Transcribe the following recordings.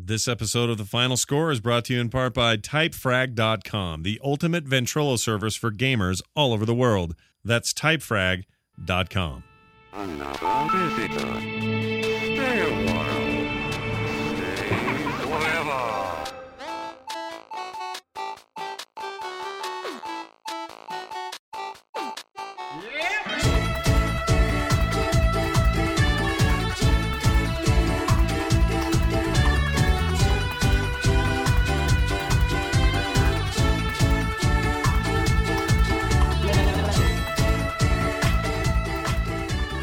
This episode of The Final Score is brought to you in part by Typefrag.com, the ultimate Ventrilo service for gamers all over the world. That's Typefrag.com. Another visitor.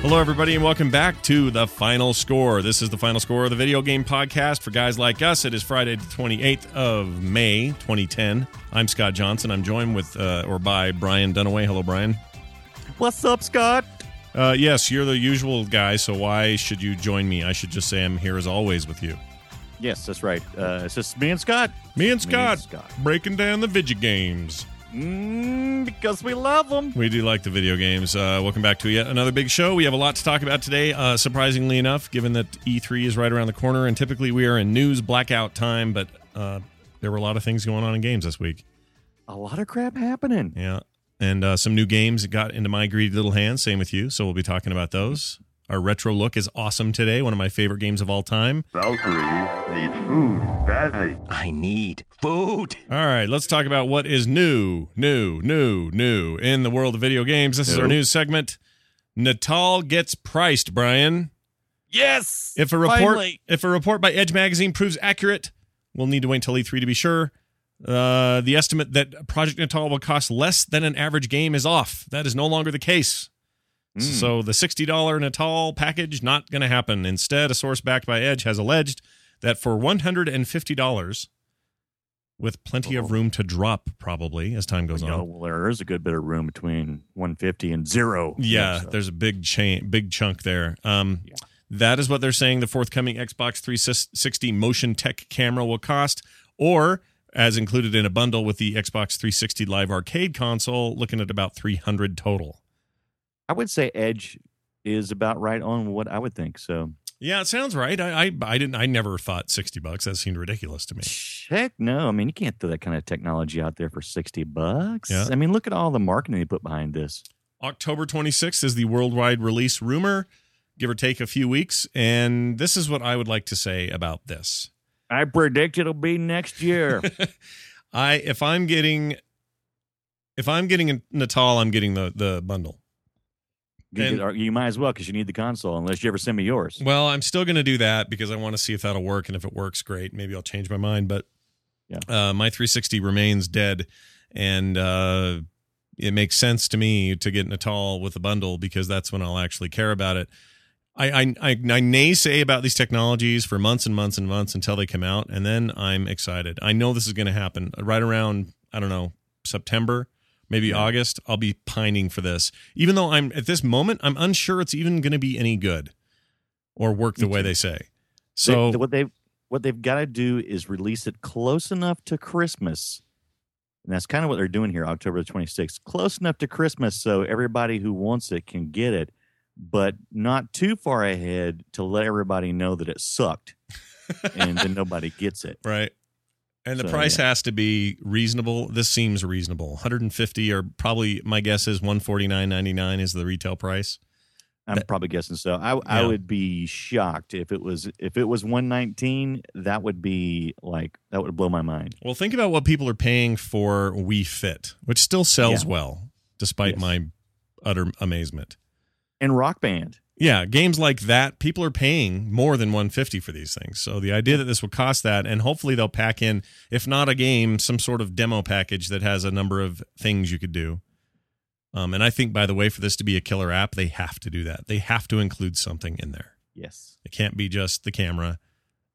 Hello, everybody, and welcome back to The Final Score. This is The Final Score, of the video game podcast for guys like us. It is Friday, the 28th of May, 2010. I'm Scott Johnson. I'm joined with, uh, or by, Brian Dunaway. Hello, Brian. What's up, Scott? Uh, yes, you're the usual guy, so why should you join me? I should just say I'm here as always with you. Yes, that's right. Uh, it's just me and Scott. Me and Scott, Scott. breaking down the video games. Mm, because we love them. We do like the video games. Uh, welcome back to yet another big show. We have a lot to talk about today, uh, surprisingly enough, given that E3 is right around the corner. And typically we are in news blackout time, but uh, there were a lot of things going on in games this week. A lot of crap happening. Yeah. And uh, some new games got into my greedy little hands. Same with you. So we'll be talking about those. Our retro look is awesome today. One of my favorite games of all time. Valkyrie needs food badly. I need food. All right, let's talk about what is new, new, new, new in the world of video games. This is our news segment. Natal gets priced, Brian. Yes. If a report Finally. if a report by Edge magazine proves accurate, we'll need to wait until E3 to be sure. Uh, the estimate that Project Natal will cost less than an average game is off. That is no longer the case. Hmm. So the $60 Natal package not going to happen. Instead, a source backed by Edge has alleged that for $150 with plenty of Oh. room to drop probably as time goes You on. well, there is a good bit of room between 150 and zero. Yeah, so- there's a big chain, big chunk there. Um, Yeah. That is what they're saying the forthcoming Xbox 360 motion tech camera will cost, or as included in a bundle with the Xbox 360 Live Arcade console, looking at about 300 total. I would say Edge is about right on what I would think. So Yeah, it sounds right. I, I I didn't. I never thought 60 bucks. That seemed ridiculous to me. heck no. I mean, you can't throw that kind of technology out there for 60 bucks. Yeah. I mean, look at all the marketing they put behind this. October 26th is the worldwide release rumor, give or take a few weeks. And this is what I would like to say about this. I predict it'll be next year. I if I'm getting if I'm getting a Natal, I'm getting the the bundle. You, could- you might as well because you need the console unless you ever send me yours. Well, I'm still going to do that because I want to see if that'll work, and if it works, great. Maybe I'll change my mind. But Yeah. uh, my 360 remains dead, and uh, it makes sense to me to get Natal with a bundle because that's when I'll actually care about it. I, I I I naysay about these technologies for months and months and months until they come out, and then I'm excited. I know this is going to happen right around I don't know September, maybe Yeah. August. I'll be pining for this, even though I'm at this moment I'm unsure it's even going to be any good or work the way they say. So They- what they what they've got to do is release it close enough to Christmas, and that's kind of what they're doing here, October the twenty sixth, close enough to Christmas so everybody who wants it can get it, but not too far ahead to let everybody know that it sucked, and then nobody gets it. right. And the So, price yeah. has to be reasonable. This seems reasonable. 150 or probably my guess is 149.99 is the retail price. I'm probably guessing so. I I would be shocked if it was if it was one nineteen. That would be like that would blow my mind. Well, think about what people are paying for Wii Fit, which still sells Yeah. well despite Yes. my utter amazement. And Rock Band. Yeah, games like that, people are paying more than 150 for these things. So the idea that this will cost that and hopefully they'll pack in if not a game, some sort of demo package that has a number of things you could do. Um, and I think by the way for this to be a killer app, they have to do that. They have to include something in there. Yes. It can't be just the camera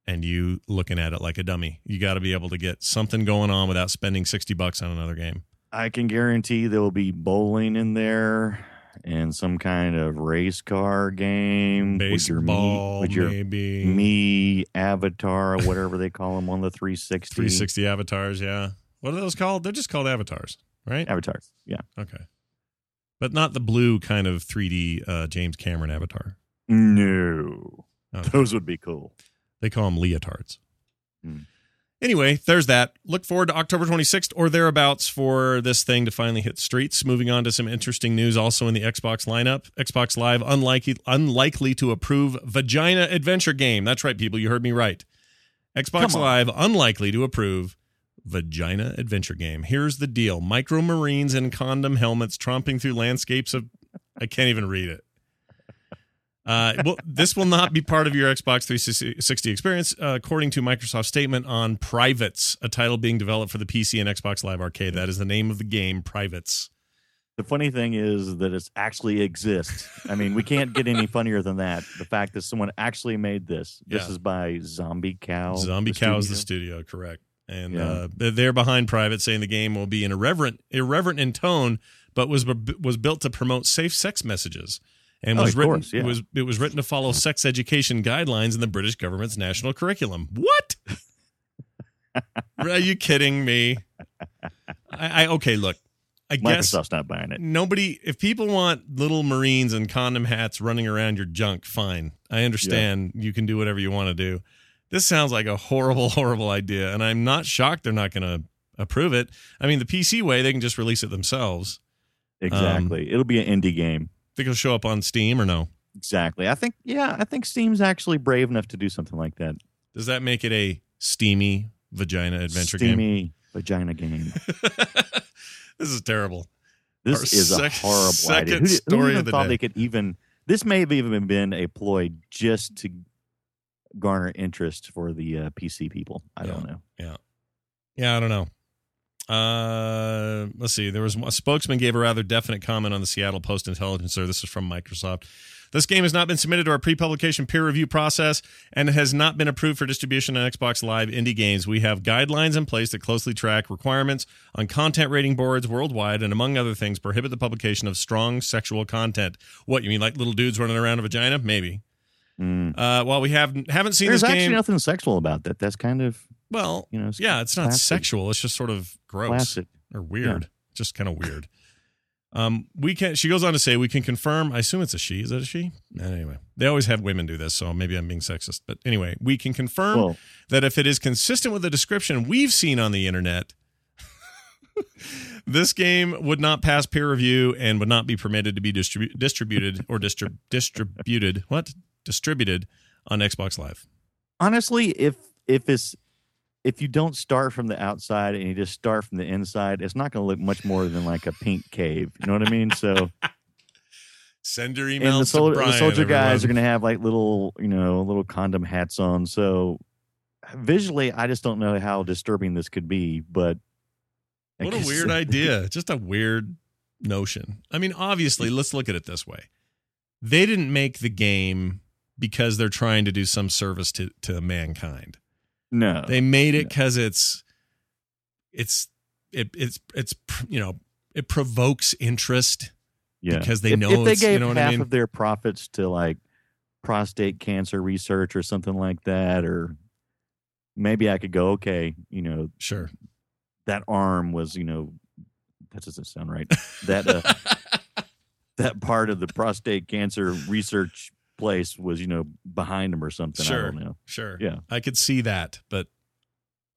and you looking at it like a dummy. You got to be able to get something going on without spending 60 bucks on another game. I can guarantee there will be bowling in there and some kind of race car game Baseball, with your me, with maybe your me avatar or whatever they call them on the 360. 360 avatars. Yeah. What are those called? They're just called avatars, right? avatars. Yeah. Okay. But not the blue kind of 3D uh, James Cameron avatar. No. Okay. Those would be cool. They call them leotards. Hmm. Anyway, there's that. Look forward to October 26th or thereabouts for this thing to finally hit streets. Moving on to some interesting news also in the Xbox lineup. Xbox Live unlikely unlikely to approve vagina adventure game. That's right, people. You heard me right. Xbox Live unlikely to approve vagina adventure game. Here's the deal: micro marines in condom helmets tromping through landscapes of. I can't even read it. Uh, well, this will not be part of your Xbox 360 experience, uh, according to Microsoft's statement on Privates, a title being developed for the PC and Xbox Live Arcade. That is the name of the game, Privates. The funny thing is that it actually exists. I mean, we can't get any funnier than that. The fact that someone actually made this. This Yeah. is by Zombie Cow. Zombie Cow is the studio. correct? And Yeah. uh, they're- they're behind Private, saying the game will be an irreverent, irreverent in tone, but was was built to promote safe sex messages, and Oh, was written course, yeah. it was it was written to follow sex education guidelines in the British government's national curriculum. What? Are you kidding me? I, I okay. Look, I guess Microsoft's not buying it. nobody if people want little marines and condom hats running around your junk fine i understand you can do whatever you want to do this sounds like a horrible horrible idea and i'm not shocked they're not going to approve it i mean the pc way they can just release it themselves Exactly. Um, It'll be an indie game. Think it'll show up on steam or no Exactly. I think. Yeah, I think Steam's actually brave enough to do something like that. does that make it a steamy vagina adventure game? Steamy vagina game. this is terrible This Our is a horrible second idea. Who, did- who story even of the thought day. they could even? This may have even been a ploy just to garner interest for the uh, PC people. I don't know. Yeah. Yeah, I don't know. Uh, let's see. There was a spokesman gave a rather definite comment on the Seattle Post Intelligencer. This is from Microsoft. This game has not been submitted to our pre-publication peer review process and has not been approved for distribution on Xbox Live indie games. We have guidelines in place that closely track requirements on content rating boards worldwide, and among other things, prohibit the publication of strong sexual content. What you mean, like little dudes running around a vagina? Maybe. Mm. Uh, while we have haven't seen There's this actually nothing sexual about that. That's kind of well, you know. it's yeah, it's not sexual. It's just sort of gross or weird. Just kind of weird. Um, we can. She goes on to say we can confirm. I assume it's a she. Is that a she? Anyway, they always have women do this, so maybe I'm being sexist. But anyway, we can confirm that if it is consistent with the description we've seen on the internet, this game would not pass peer review and would not be permitted to be distribu- distributed or distrib- distributed. What distributed on Xbox Live? honestly, if if it's if you don't start from the outside and you just start from the inside, it's not going to look much more than like a pink cave. You know what I mean? So, Send your and the, sol- to Brian. the soldier guys are going to have like little, you know, little condom hats on. So, visually, I just don't know how disturbing this could be. But What a weird idea. Just a weird notion. I mean, obviously, let's look at it this way. They didn't make the game because they're trying to do some service to, to mankind. No, They made it no. because it's it's it, it's it's you know it provokes interest. yeah. because they if, know if they it's- you gave know what I half mean? of their profits to like prostate cancer research or something like that, or maybe I could go, okay, you know, Sure. that arm was, you know, that doesn't sound right. That uh, that part of the prostate cancer research place was, you know, behind him or something. I Sure. don't know. sure. Yeah. I could see that, but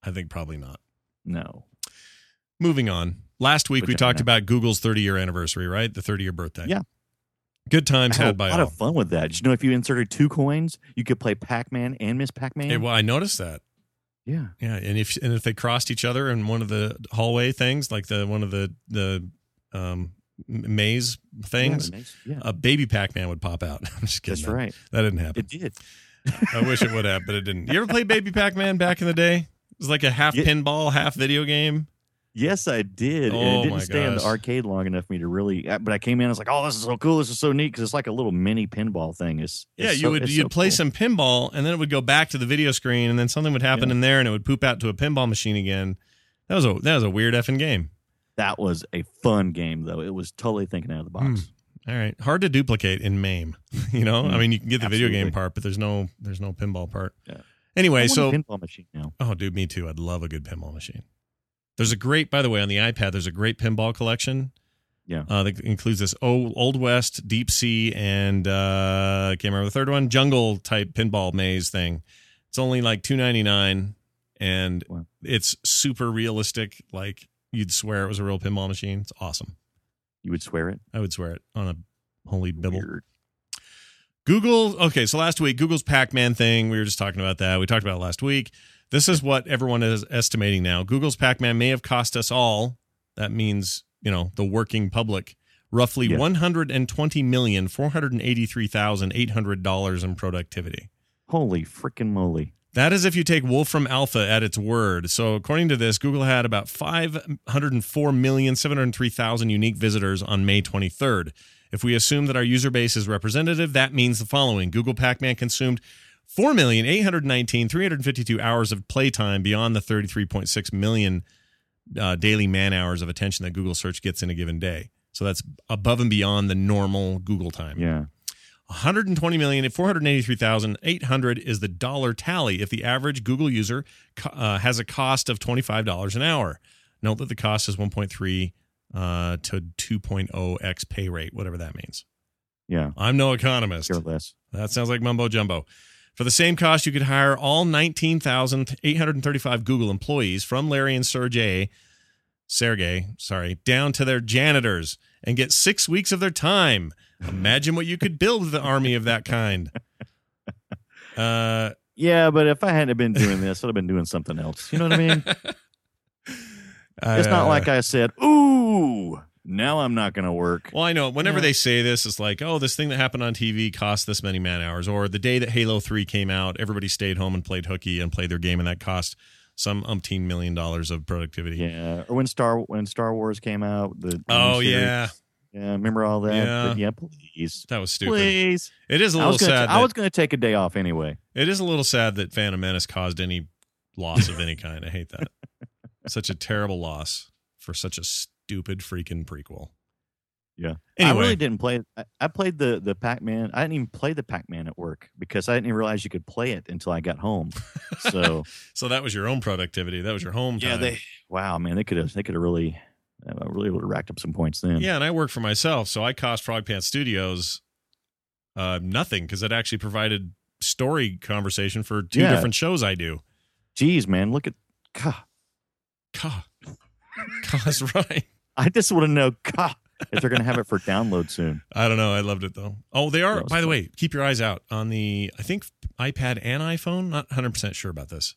I think probably not. No. Moving on. Last week we Vagina. talked about Google's 30 year anniversary, right? The 30 year birthday. Yeah. Good times had had a lot all. of fun with that. Did you know if you inserted two coins, you could play Pac Man and Miss Pac Man? Hey, well, I noticed that. yeah. Yeah, and if and if they crossed each other in one of the hallway things, like the one of the the um, maze things, Yeah, nice. yeah. a baby Pac-Man would pop out. I'm just kidding. That's That- right. That didn't happen. It did. I wish it would have, but it didn't. You ever play Baby Pac-Man back in the day? It was like a half Yeah. pinball, half video game. Yes, I did. Oh, and Oh, it didn't my stay in the arcade long enough for me to really. uh, But I came in, I was like, "Oh, this is so cool! This is so neat!" Because it's like a little mini pinball thing. It's, Yeah, you so- would it's you'd so play cool. some pinball, and then it would go back to the video screen, and then something would happen Yeah. in there, and it would poop out to a pinball machine again. That was a that was a weird effing game. That was a fun game, though. It was totally thinking out of the box. Hmm. All right, hard to duplicate in MAME. You know, I Mm, mean, you can get the video game part, but there's no there's no pinball part. Yeah. Anyway, I want a so pinball machine now. oh, dude, me too. I'd love a good pinball machine. There's a great, by the way, on the iPad. There's a great pinball collection. Yeah. uh, that includes this old, old West, Deep Sea, and uh, I can't remember the third one, Jungle type pinball maze thing. It's only like two ninety nine, and Wow. it's super realistic. Like you'd swear it was a real pinball machine. It's awesome. You would swear it? I would swear it on a holy bibble. Weird. Google, okay, so last week, Google's Pac Man thing, we were just talking about that. We talked about it last week. This is what everyone is estimating now. Google's Pac Man may have cost us all, that means, you know, the working public, roughly Yeah. $120,483,800 in productivity. Holy freaking moly. That is if you take Wolfram Alpha at its word. So, according to this, Google had about 504,703,000 unique visitors on May 23rd. If we assume that our user base is representative, that means the following Google Pac Man consumed 4,819,352 hours of playtime beyond the 33.6 million uh, daily man hours of attention that Google search gets in a given day. So, that's above and beyond the normal Google time. Yeah. 120 million 483,800 is the dollar tally if the average Google user uh, has a cost of $25 an hour. Note that the cost is 1.3 uh, to 2.0x pay rate, whatever that means. Yeah. I'm no economist. Care less. That sounds like mumbo jumbo. For the same cost, you could hire all 19,835 Google employees from Larry and Sergey, Sergey, sorry, down to their janitors and get six weeks of their time. Imagine what you could build with an army of that kind. Uh, Yeah, but if I hadn't been doing this, I'd have been doing something else. You know what I mean? It's not like I said, "Ooh, now I'm not going to work." Well, I know. Whenever Yeah. they say this, it's like, oh, this thing that happened on TV cost this many man hours, or the day that Halo Three came out, everybody stayed home and played hooky and played their game, and that cost some umpteen million dollars of productivity. Yeah, or when Star when Star Wars came out, the, the Oh series. yeah, yeah. Remember all that? Yeah. But yeah, please, that was stupid. please. It is a I little gonna sad. I was going to take a day off anyway. It is a little sad that Phantom Menace caused any loss of any kind. I hate that. Such a terrible loss for such a stupid freaking prequel. Yeah. Anyway, I really didn't play. I, I played the the Pac Man. I didn't even play the Pac Man at work because I didn't even realize you could play it until I got home. So so that was your own productivity. That was your home yeah, time. they wow man, they could have they could have really uh, really would have racked up some points then. Yeah, and I work for myself, so I cost Frog Pants Studios uh, nothing because it actually provided story conversation for two Yeah. different shows I do. Geez, man, look at. God, God, God's right. I just want to know God, if they're going to have it for download soon. I don't know. I loved it though. Oh, they are. By the fun. way, keep your eyes out on the. I think iPad and iPhone. Not 100 percent sure about this.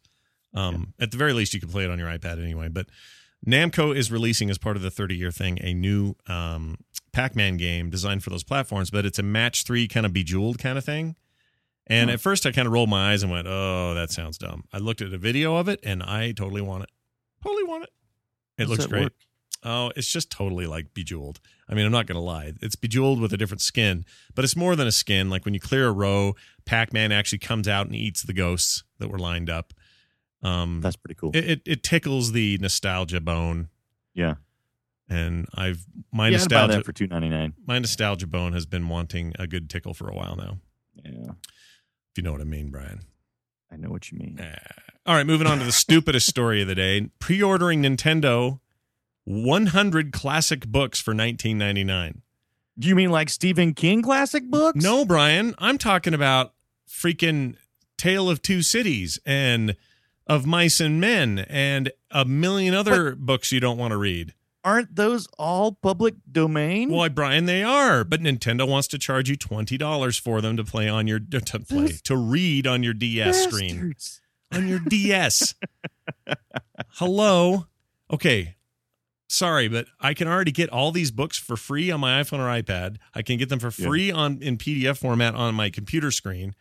Um, At the very least, you can play it on your iPad anyway. But Namco is releasing as part of the 30 year thing a new um, Pac-Man game designed for those platforms, but it's a match three kind of bejeweled kind of thing. And Hmm. at first, I kind of rolled my eyes and went, "Oh, that sounds dumb." I looked at a video of it, and I totally want it. Totally want it. It looks great. work? Oh, it's just totally like bejeweled. I mean, I'm not going to lie. It's bejeweled with a different skin, but it's more than a skin. Like when you clear a row, Pac Man actually comes out and eats the ghosts that were lined up. Um, That's pretty cool. it, it, it tickles the nostalgia bone. yeah, And I've my yeah, I'd buy nostalgia that for two ninety nine. my nostalgia bone has been wanting a good tickle for a while now. Yeah, If you know what I mean, Brian. I know what you mean. Eh. All right, moving on to the stupidest story of the day. Pre-ordering Nintendo 100 classic books for 1999. Do you mean like Stephen King classic books? No, Brian, I'm talking about freaking Tale of Two Cities and Of Mice and Men and a million other books you don't want to read. aren't those all public domain? Why, Brian, they are, but Nintendo wants to charge you twenty dollars for them to play on your to play to read on your DS screen on your DS. Hello, okay. Sorry, but I can already get all these books for free on my iPhone or iPad. I can get them for Yeah. free on in PDF format on my computer screen.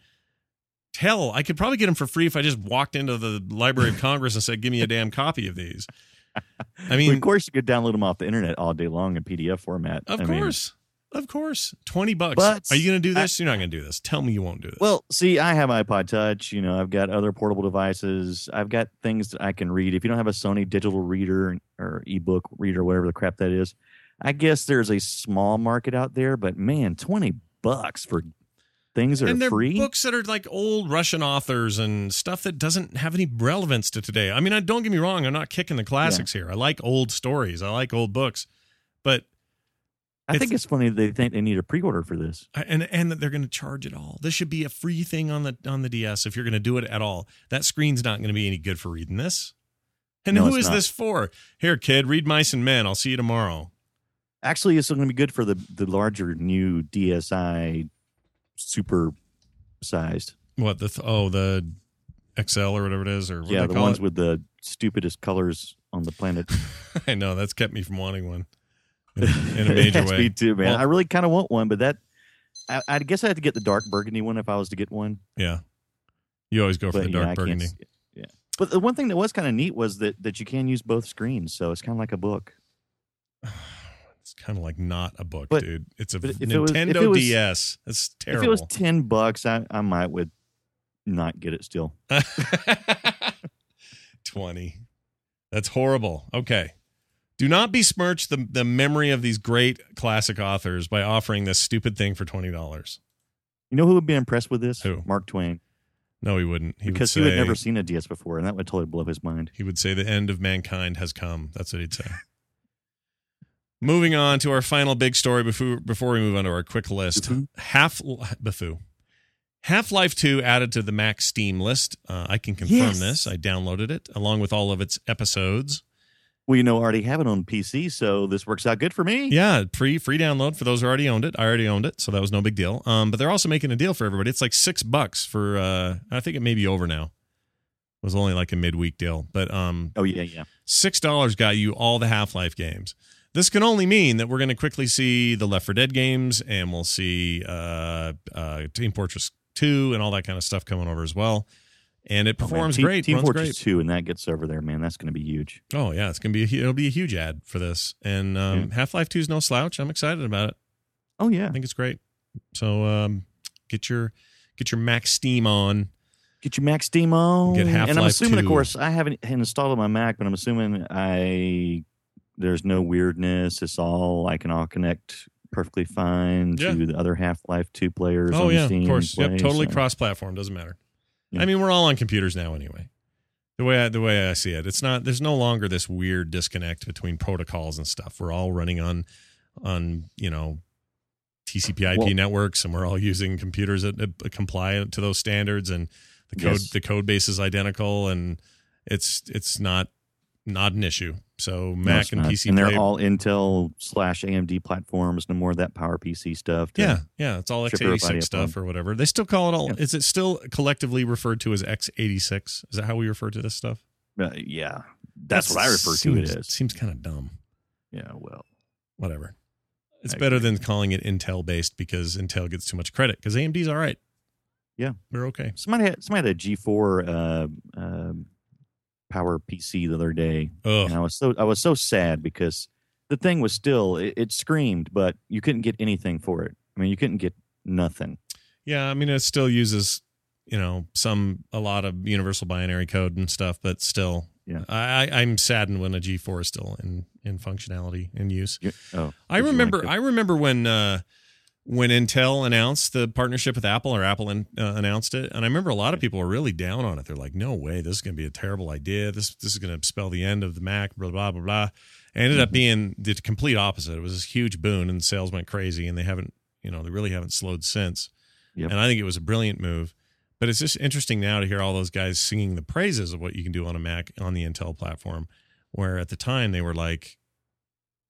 Hell, I could probably get them for free if I just walked into the Library of Congress and said, "Give me a damn copy of these." I Well, mean, of course, you could download them off the internet all day long in PDF format. Of I mean, course. of course. 20 bucks. But Are you going to do I- this? You're not going to do this. Tell me you won't do this. Well, see, I have iPod Touch. You know, I've got other portable devices. I've got things that I can read. If you don't have a Sony digital reader or ebook reader, whatever the crap that is, I guess there's a small market out there. But man, twenty bucks for things that and they're free. books that are like old Russian authors and stuff that doesn't have any relevance to today. I mean, I don't get me wrong. I'm not kicking the classics here. I like old stories. I like old books. But I think it's funny they think they need a pre-order for this. And and that they're going to charge it all. This should be a free thing on the on the DS if you're going to do it at all. That screen's not going to be any good for reading this. And No, who is not. this for? Here, kid, read Mice and Men. I'll see you tomorrow. Actually, it's going to be good for the the larger new DSi super sized. What the th- oh the XL or whatever it is or what Yeah, the ones it? with the stupidest colors on the planet. I know that's kept me from wanting one in, in a major way. Me too, man. Well- I really kind of want one, but that I, I guess I had to get the dark burgundy one if I was to get one. Yeah, you always go for But the dark I burgundy. Yeah, but the one thing that was kind of neat was that that you can use both screens, so it's kind of like a book. Kind of like not a book, But- dude. It's a but if it was- if Nintendo it was- DS. That's terrible. If it was ten bucks, I I might would not get it still. 20. That's horrible. Okay. Do not besmirch the, the memory of these great classic authors by offering this stupid thing for $20. You know who would be impressed with this? Who? Mark Twain, No, he wouldn't. He because would he say had never seen a DS before, and that would totally blow his mind. he would say the end of mankind has come. That's what he'd say. Moving on to our final big story before before we move on to our quick list. Befoo? Half Befoo. Half-Life 2 added to the Mac Steam list. Uh, I can confirm Yes. this. I downloaded it along with all of its episodes. Well, you know, I already have it on PC, so this works out good for me. Yeah, free free download for those who already owned it. I already owned it, so that was no big deal. Um, but they're also making a deal for everybody. It's like six bucks for. Uh, I think it may be over now. It was only like a midweek deal, but um, Oh yeah, yeah. six dollars got you all the Half Life games. This can only mean that we're going to quickly see the Left 4 Dead games, and we'll see uh, uh, Team Fortress Two and all that kind of stuff coming over as well. And it Oh, performs Team, great. Team Fortress great. Two, and that gets over there, man. That's going to be huge. Oh yeah, it's gonna be a, it'll be a huge ad for this. And um, Half Life Two is no slouch. I'm excited about it. Oh yeah. I think it's great. So um, get your get your Mac Steam on. Get your Mac Steam on. Get And I'm assuming, 2. of course, I haven't installed on my Mac, but I'm assuming I there's no weirdness. It's all I can all connect perfectly fine Yeah. to the other Half Life Two players. Oh on yeah, of course. and Yep, totally so- cross platform. Doesn't matter. Yeah. I mean, we're all on computers now anyway. The way I, the way I see it, it's not. There's no longer this weird disconnect between protocols and stuff. We're all running on on you know TCP/IP Well- networks, and we're all using computers that, that comply to those standards, and the code Yes. the code base is identical, and it's it's not not an issue. So Mac it's and not. PC and they're play- all Intel slash AMD platforms. No more of that Power PC stuff. Yeah, yeah, it's all trip x86 stuff or whatever. They still call it all. Yeah. Is it still collectively referred to as x86? Is that how we refer to this stuff? Uh, yeah. That's That what I refer to seems, it as. Seems kind of dumb. Yeah. Well. Whatever. It's I better than calling it Intel based because Intel gets too much credit. Because AMD's all right. Yeah. we're okay. Somebody had somebody had a G4 uh, um Power PC the other day, Ugh. and I was so I was so sad because the thing was still it, it screamed, but you couldn't get anything for it. I mean, you couldn't get nothing. Yeah, I mean it still uses you know some a lot of universal binary code and stuff, but still. Yeah. I, I I'm saddened when a G4 is still in in functionality in use. You, oh, I remember. like I remember when uh, when Intel announced the partnership with Apple, or Apple in, uh, announced it, and I remember a lot of people were really down on it. They're like, "No way, this is going to be a terrible idea. This this is going to spell the end of the Mac." Blah blah blah blah. It ended up Mhm. being the complete opposite. It was this huge boon, and sales went crazy, and they haven't, you know, they really haven't slowed since. Yep. And I think it was a brilliant move. But it's just interesting now to hear all those guys singing the praises of what you can do on a Mac on the Intel platform, where at the time they were like,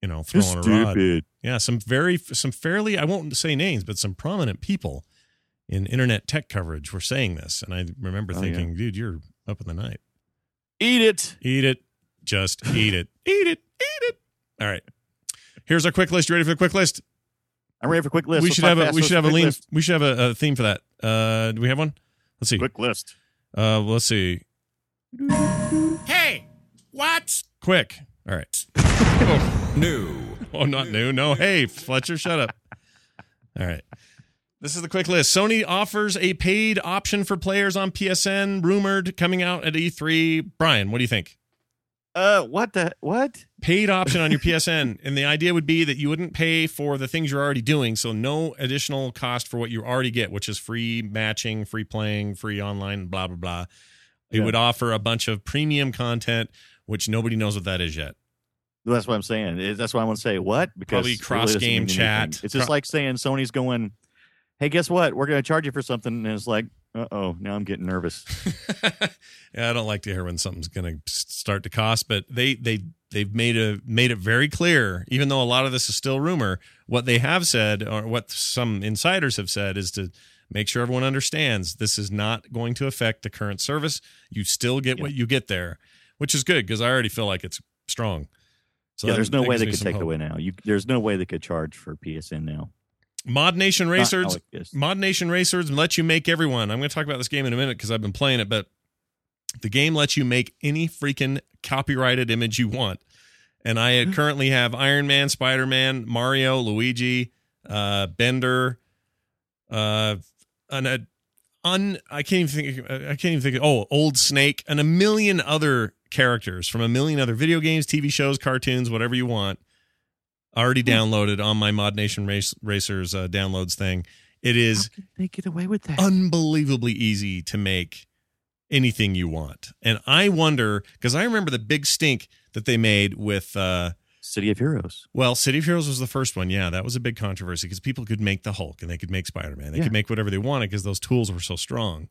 you know, You're throwing a rod. Yeah, some very some fairly I won't say names, but some prominent people in internet tech coverage were saying this, and I remember Oh, thinking, dude, you're up in the night. Eat it. Eat it, just eat it, eat it, eat it. All right, here's our quick list. You ready for the quick list? I'm ready for a quick list. we Let's should talk have a fast. we should have a quick lean. list. We should have a, a theme for that. Uh, do we have one? Let's see. Quick list. Uh, let's see. Hey, what? Quick. All right. New. Oh, not new. No. Hey, Fletcher, shut up. All right. This is the quick list. Sony offers a paid option for players on PSN, rumored coming out at E3. Brian, what do you think? Uh, what the what? Paid option on your PSN. And the idea would be that you wouldn't pay for the things you're already doing. So, no additional cost for what you already get, which is free matching, free playing, free online, blah, blah, blah. It Yeah. would offer a bunch of premium content, which nobody knows what that is yet. That's what I'm saying. That's why I want to say what because Probably it really cross game chat. anything. It's just Cro- like saying Sony's going, "Hey, guess what? We're going to charge you for something," and it's like, "Uh oh, now I'm getting nervous." yeah, I don't like to hear when something's going to start to cost, but they they they've made a made it very clear, even though a lot of this is still rumor. What they have said, or what some insiders have said, is to make sure everyone understands this is not going to affect the current service. You still get Yeah. what you get there, which is good because I already feel like it's strong. So yeah, there's no way they could take it hope. away now. You, there's no way they could charge for PSN now. Mod Nation Racers. Mod Nation Racers let you make everyone. I'm going to talk about this game in a minute because I've been playing it, but the game lets you make any freaking copyrighted image you want. And I currently have Iron Man, Spider Man, Mario, Luigi, uh, Bender, uh, an un. I can't even think. I can't even think. Of, oh, Old Snake, and a million other characters from a million other video games, TV shows, cartoons, whatever you want. Already Hmm. downloaded on my Mod Nation Race, Racers uh, downloads thing. It is they get away with that? unbelievably easy to make anything you want. And I wonder because I remember the big stink that they made with uh City of Heroes. well, City of Heroes was the first one. Yeah, that was a big controversy because people could make the Hulk and they could make Spider-Man. They Yeah. could make whatever they wanted because those tools were so strong.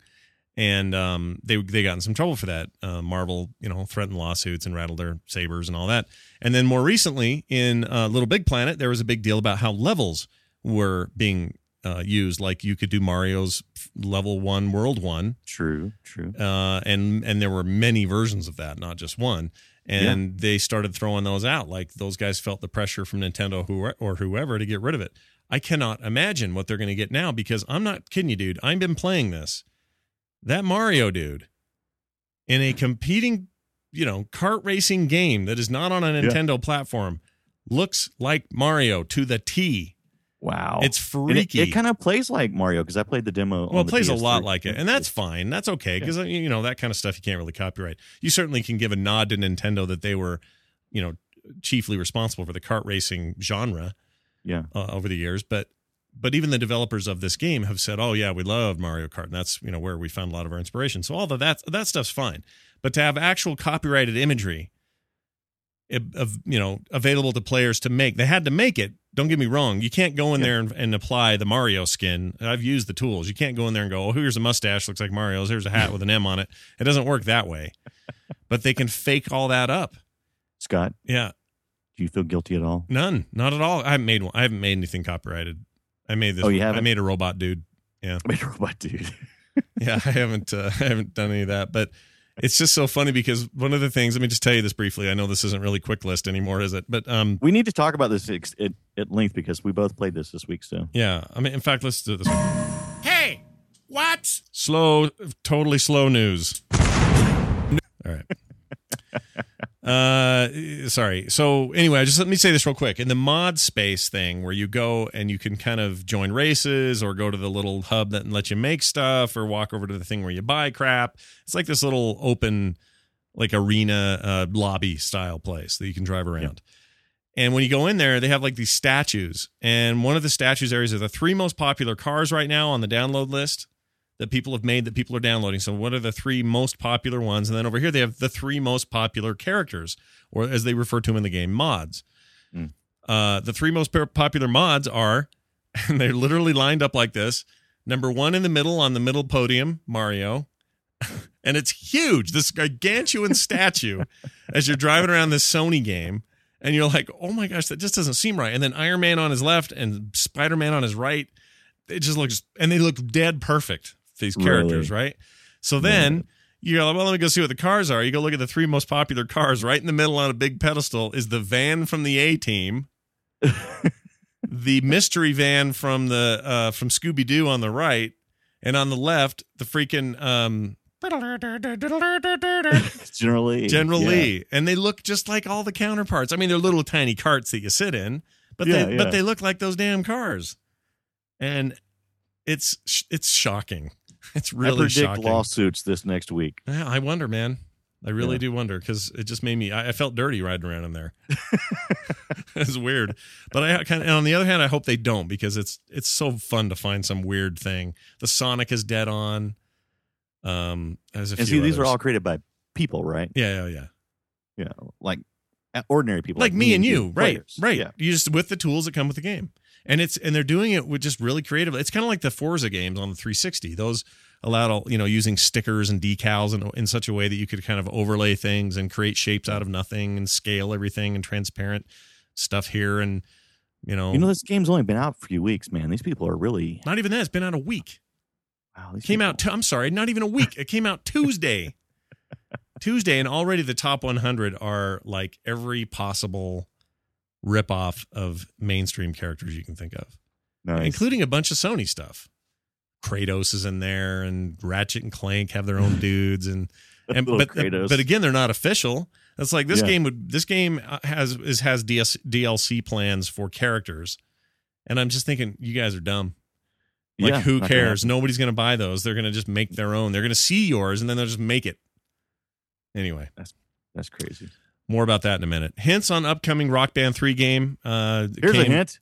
And um, they they got in some trouble for that. Uh, Marvel, you know, threatened lawsuits and rattled their sabers and all that. And then more recently, in uh, Little Big Planet, there was a big deal about how levels were being uh, used. Like you could do Mario's level one, world one, True, true. uh, and and there were many versions of that, not just one. And they started throwing those out. Like those guys felt the pressure from Nintendo who, or whoever to get rid of it. I cannot imagine what they're going to get now because I'm not kidding you, dude. I've been playing this. That Mario dude in a competing, you know, kart racing game that is not on a Yeah. Nintendo platform looks like Mario to the T. Wow. It's And it, freaky. it kind of plays like Mario because I played the demo. Well, it plays a lot like it, and that's fine. That's okay because you know that kind of stuff you can't really copyright. You certainly can give a nod to Nintendo that they were, you know, chiefly responsible for the kart racing genre Yeah. uh, over the years. But but even the developers of this game have said, "Oh yeah, we love Mario Kart, and that's you know where we found a lot of our inspiration." So all of that that stuff's fine. But to have actual copyrighted imagery of- you know available to players to make, they had to make it. Don't get me wrong. You can't go in Yeah. there and, and apply the Mario skin. I've used the tools. You can't go in there and go, "Oh, here's a mustache, looks like Mario's. Here's a hat with an M on it." It doesn't work that way. But they can fake all that up. Scott, Yeah, do you feel guilty at all? None, not at all. I haven't made one. I haven't made anything copyrighted. I made this. Oh, you I haven't? made a robot dude. Wait, robot dude. Yeah, I haven't. Uh, I haven't done any of that. But it's just so funny because one of the things. Let me just tell you this briefly. I know this isn't really quick list anymore, is it? But um, we need to talk about this ex- at, at length because we both played this this week. So yeah. I mean, in fact, let's do this way. Hey, what? Slow, totally slow news. All right. Uh, sorry. So anyway, just let me say this real quick. In the mod space thing, where you go and you can kind of join races, or go to the little hub that lets you make stuff, or walk over to the thing where you buy crap. It's like this little open, like arena uh, lobby style place that you can drive around. And when you go in there, they have like these statues, and one of the statues areas are the three most popular cars right now on the download list that people have made that people are downloading. So, what are the three most popular ones? And then over here, they have the three most popular characters, or as they refer to them in the game, mods. Mm. Uh, the three most popular mods are, and they're literally lined up like this. Number one in the middle on the middle podium, Mario. and it's huge, this gargantuan statue as you're driving around this Sony game. And you're like, oh my gosh, that just doesn't seem right. And then Iron Man on his left and Spider Man on his right. It just looks, and they look dead perfect, these characters, right? So then you're like, well, let me go see what the cars are. You go look at the three most popular cars. Right in the middle on a big pedestal is the van from the A team, the mystery van from the uh, from Scooby Doo on the right, and on the left, the freaking um, generally, General yeah. Lee, and they look just like all the counterparts. I mean, they're little tiny carts that you sit in, but Yeah, they yeah. but they look like those damn cars, and it's it's shocking. It's really I predict shocking. lawsuits this next week. Yeah, I wonder, man. I really Yeah. do wonder because it just made me. I, I felt dirty riding around in there. it's weird, but I kind of. And on the other hand, I hope they don't because it's it's so fun to find some weird thing. The Sonic is dead on. Um, as a And few see, these are all created by people, right? Yeah, yeah, yeah. Yeah, like uh, ordinary people like, me and you, right? Right. Yeah. You just with the tools that come with the game, and it's and they're doing it with just really creative. It's kind of like the Forza games on the 360. Those allowed all you know using stickers and decals in, in such a way that you could kind of overlay things and create shapes out of nothing and scale everything and transparent stuff here and you know, You know, this game's only been out a few weeks, man. These people are really not even that. It's been out a week. wow. Came people- out. i I'm sorry, not even a week. It came out Tuesday. Tuesday, and already the top 100 are like every possible ripoff of mainstream characters you can think of, nice. including a bunch of Sony stuff. Kratos is in there, and Ratchet and Clank have their own dudes, and and but Kratos. but again, they're not official. It's like this Yeah. game would this game has is has DS, DLC plans for characters, and I'm just thinking you guys are dumb. Like Yeah, who gonna cares? Nobody's going to buy those. They're going to just make their own. They're going to see yours and then they'll just make it. Anyway, That's crazy. More about that in a minute. Hints on upcoming Rock Band 3 game. Uh Here's came- a hint.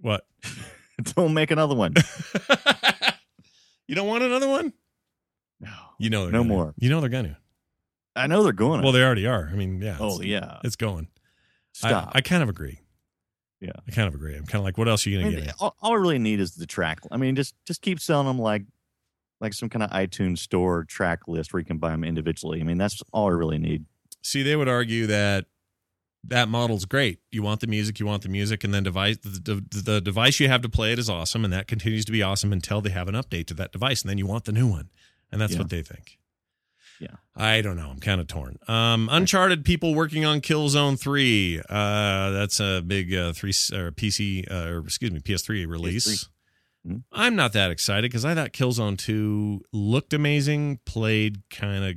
What? Don't make another one. you don't want another one? No. You know they're No gonna. more. You know they're going to. I know they're going. Well, they already are. I mean, yeah. oh yeah. It's going. I- Stop. I, kind of agree. Yeah. I kind of agree. I'm kind of like, what else are you I to mean, get? all, all I really need is the track. I mean, just just keep selling them like like some kind of iTunes store track list where you can buy them individually. I mean, that's all I really need. See, they would argue that that model's great. You want the music, you want the music, and then device the, the, the device you have to play it is awesome, and that continues to be awesome until they have an update to that device, and then you want the new one, and that's Yeah. what they think. Yeah. I don't know. I'm kind of torn. Um, Uncharted people working on Killzone Three. Uh, that's a big uh, three or PC uh, or excuse me PS3 release. Mhm. I'm not that excited because I thought Killzone Two looked amazing, played kind of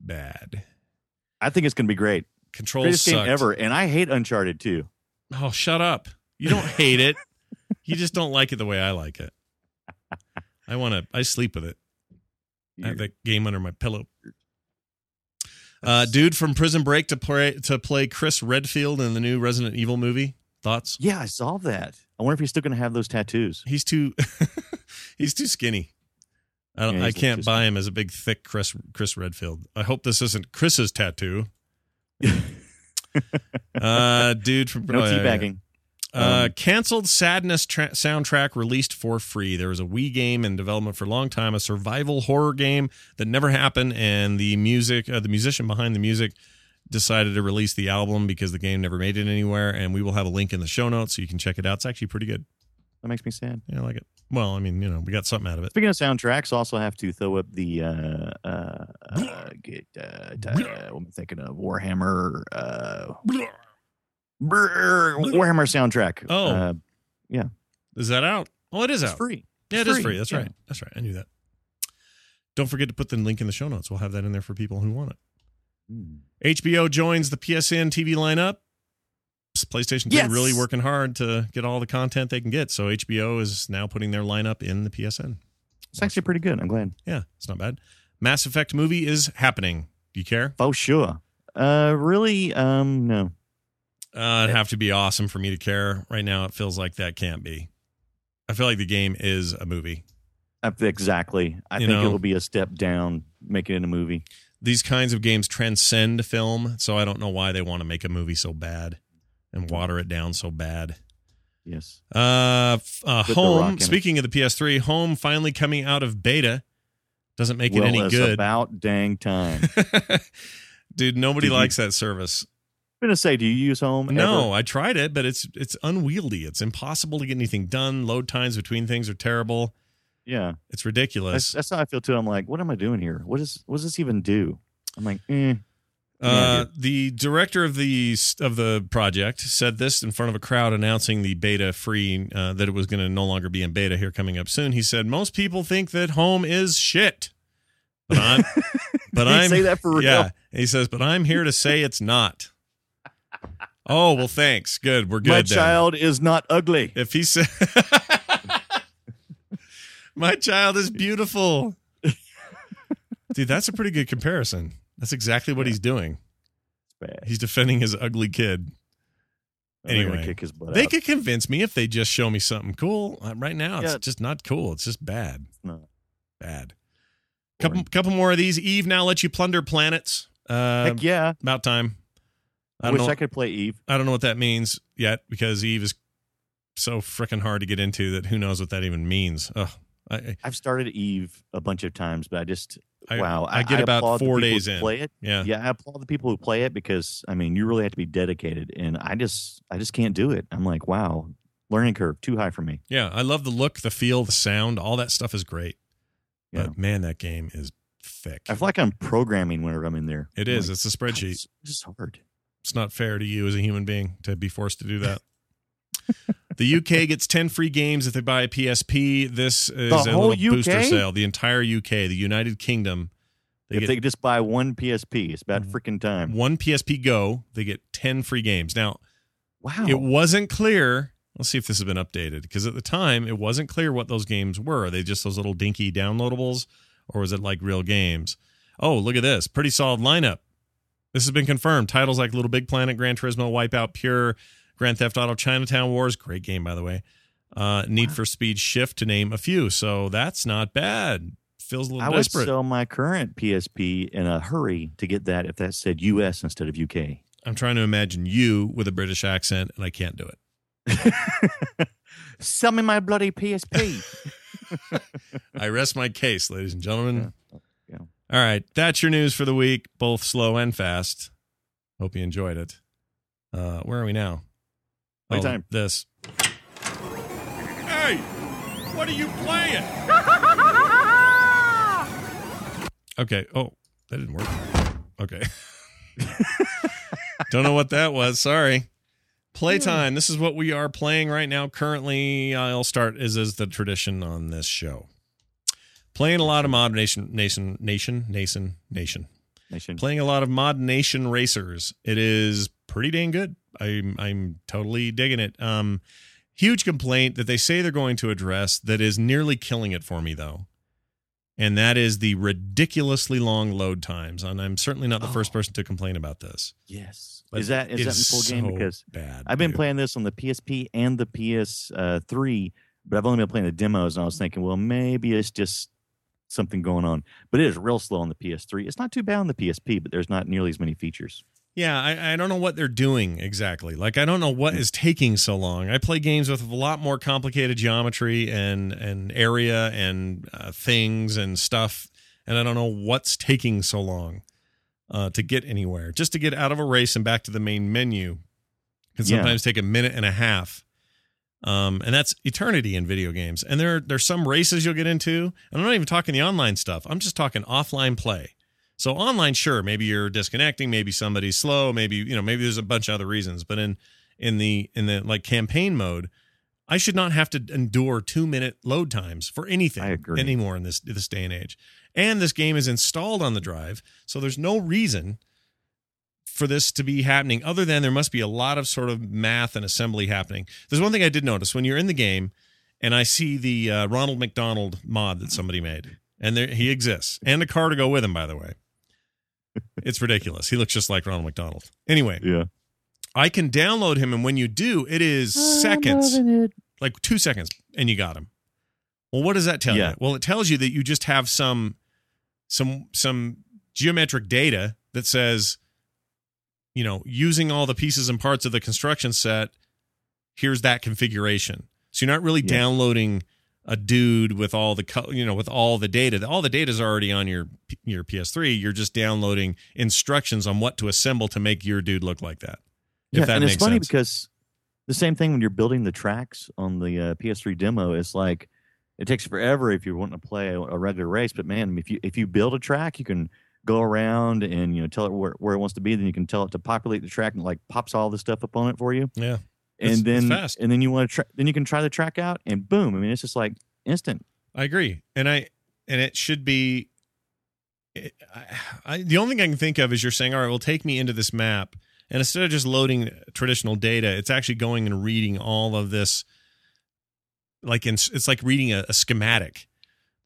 bad. I think it's going to be great. Controls Greatest game ever, and I hate Uncharted too. Oh, shut up. You don't hate it. You just don't like it the way I like it. I want to, I sleep with it. I have that game under my pillow. Uh, dude from Prison Break to play to play Chris Redfield in the new Resident Evil movie. Thoughts? Yeah, I saw that. I wonder if he's still going to have those tattoos. He's too he's too skinny. I don't. Yeah, I can't buy him as a big thick Chris Chris Redfield. I hope this isn't Chris's tattoo. uh, dude from No teabagging. Uh, Um, canceled sadness tra- soundtrack released for free. There was a Wii game in development for a long time, a survival horror game that never happened, and the music, uh, the musician behind the music, decided to release the album because the game never made it anywhere. And we will have a link in the show notes so you can check it out. It's actually pretty good. That makes me sad. Yeah, I like it. Well, I mean, you know, we got something out of it. Speaking of soundtracks, also have to throw up the uh, uh, uh, get, uh, t- uh, what am I thinking of? Warhammer, uh, brr, Warhammer soundtrack. Oh. uh, Is that out? Oh, it is it's out. free. Yeah, it It's is free. That's yeah. right. That's right. I knew that. Don't forget to put the link in the show notes. We'll have that in there for people who want it. Hmm. HBO joins the PSN TV lineup. PlayStation 2 Yes. really working hard to get all the content they can get. So HBO is now putting their lineup in the PSN. It's actually pretty good. I'm glad. Yeah, it's not bad. Mass Effect movie is happening. Do you care? Oh, sure. Uh, really? Um, no. Uh, it'd have to be awesome for me to care. Right now, it feels like that can't be. I feel like the game is a movie. Uh, Exactly. I You think know- it'll be a step down making it a movie. These kinds of games transcend film, so I don't know why they want to make a movie so bad and water it down so bad. Yes. Uh, uh With The Rock in home. it. Speaking of the PS3, home finally coming out of beta doesn't make it any good. about dang time. Dude, nobody Did you- likes that service. I'm gonna say, do you use Home? No, ever? I tried it, but it's it's unwieldy. It's impossible to get anything done. Load times between things are terrible. Yeah. It's That's, ridiculous. that's how I feel too. I'm like, what am I doing here? What is what does this even do? I'm like, eh. Uh, the director of the of the project said this in front of a crowd announcing the beta free uh, that it was going to no longer be in beta here coming up soon. He said most people think that home is shit, but I'm but he I'm say that for real? yeah. He says, but I'm here to say it's not. Oh well, thanks. Good, we're good. My then. child is not ugly. If he said, my child is beautiful, dude, that's a pretty good comparison. That's exactly what he's doing. Bad. He's defending his ugly kid. Anyway, kick his butt. They out. could convince me if they just show me something cool. Uh, Right now, it's Yeah. just not cool. It's just bad, No. bad. Couple, couple more of these. Eve now lets you plunder planets. Uh, Heck yeah. About time. I I wish know. I could play Eve. I don't know what that means yet because Eve is so freaking hard to get into that who knows what that even means. Ugh. I, I've started Eve a bunch of times, but I just I, wow. I get about four days in. Play it. Yeah. Yeah, I applaud the people who play it because I mean, you really have to be dedicated, and I just, I just can't do it. I'm like, wow, learning curve too high for me. Yeah. I love the look, the feel, the sound. All that stuff is great. Yeah. But man, that game is thick. I feel like I'm programming whenever I'm in there. It I'm is. like, It's a spreadsheet. Is hard. It's not fair to you as a human being to be forced to do that. The UK gets 10 free games if they buy a PSP. This is The a whole little booster sale. The entire UK, the United Kingdom. They if get they could just buy one PSP, it's about Mhm. freaking time. one PSP Go, they get 10 free games. Now, Wow. it wasn't clear. Let's see if this has been updated because at the time it wasn't clear what those games were. Are they just those little dinky downloadables or was it like real games? Oh, look at this. Pretty solid lineup. This has been confirmed. Titles like Little Big Planet, Gran Turismo, Wipeout, Pure, Grand Theft Auto, Chinatown Wars, great game by the way. Uh, Need for Speed Shift to name a few. So that's not bad. Feels a little bit. I would desperate. sell my current PSP in a hurry to get that if that said US instead of UK. I'm trying to imagine you with a British accent and I can't do it. Sell me my bloody PSP. I rest my case, ladies and gentlemen. Yeah. All right, that's your news for the week, both slow and fast. Hope you enjoyed it. Uh, where are we now? Oh, Playtime. This. Hey, what are you playing? okay. Oh, that didn't work. Okay. Don't know what that was. Sorry. Playtime. This is what we are playing right now. Currently, I'll start as is the tradition on this show. Playing a lot of Mod Nation, Nation, Nation, Nation, Nation. Nation. Playing a lot of Mod Nation Racers. It is pretty dang good. I'm I'm totally digging it. Um, huge complaint that they say they're going to address that is nearly killing it for me though, and that is the ridiculously long load times. And I'm certainly not the first Oh. person to complain about this. Yes. But Is that is that in full game? so Because bad. I've been dude. playing this on the PSP and the PS uh, three, but I've only been playing the demos, and I was thinking, well, maybe it's just something going on. But it is real slow on the PS3. It's not too bad on the PSP, but there's not nearly as many features. Yeah, I, I don't know what they're doing exactly. Like I don't know what is taking so long. I play games with a lot more complicated geometry and and area and uh, things and stuff, and I don't know what's taking so long uh, to get anywhere. Just to get out of a race and back to the main menu can Yeah. sometimes take a minute and a half. Um, and that's eternity in video games. And there there's some races you'll get into, and I'm not even talking the online stuff. I'm just talking offline play. So online, sure, maybe you're disconnecting, maybe somebody's slow, maybe you know, maybe there's a bunch of other reasons. But in in the in the like campaign mode, I should not have to endure two minute load times for anything anymore in this this day and age. And this game is installed on the drive, so there's no reason for this to be happening other than there must be a lot of sort of math and assembly happening. There's one thing I did notice when you're in the game and I see the uh, Ronald McDonald mod that somebody made, and there he exists, and a car to go with him, by the way. It's ridiculous. He looks just like Ronald McDonald. Anyway, Yeah. I can download him, and when you do, it is seconds, like two seconds, and you got him. Well, what does that tell Yeah. you? Well, it tells you that you just have some some some geometric data that says, you know, using all the pieces and parts of the construction set, here's that configuration. So you're not really Yeah. downloading a dude with all the you know with all the data. All the data is already on your your PS3. You're just downloading instructions on what to assemble to make your dude look like that. Yeah, that and it's funny sense. because the same thing when you're building the tracks on the uh, PS3 demo is like it takes forever if you're wanting to play a, a regular race. But man, if you if you build a track, you can go around and you know tell it where, where it wants to be. Then you can tell it to populate the track and like pops all the stuff up on it for you. yeah. It's- And it's then fast. and then you want to try, then you can try the track out and boom. I mean, it's just like instant. I agree, and I and it should be. Eh, I, I, the only thing I can think of is you're saying, all right, well, take me into this map, and instead of just loading traditional data, it's actually going and reading all of this. Like in, it's like reading a, a schematic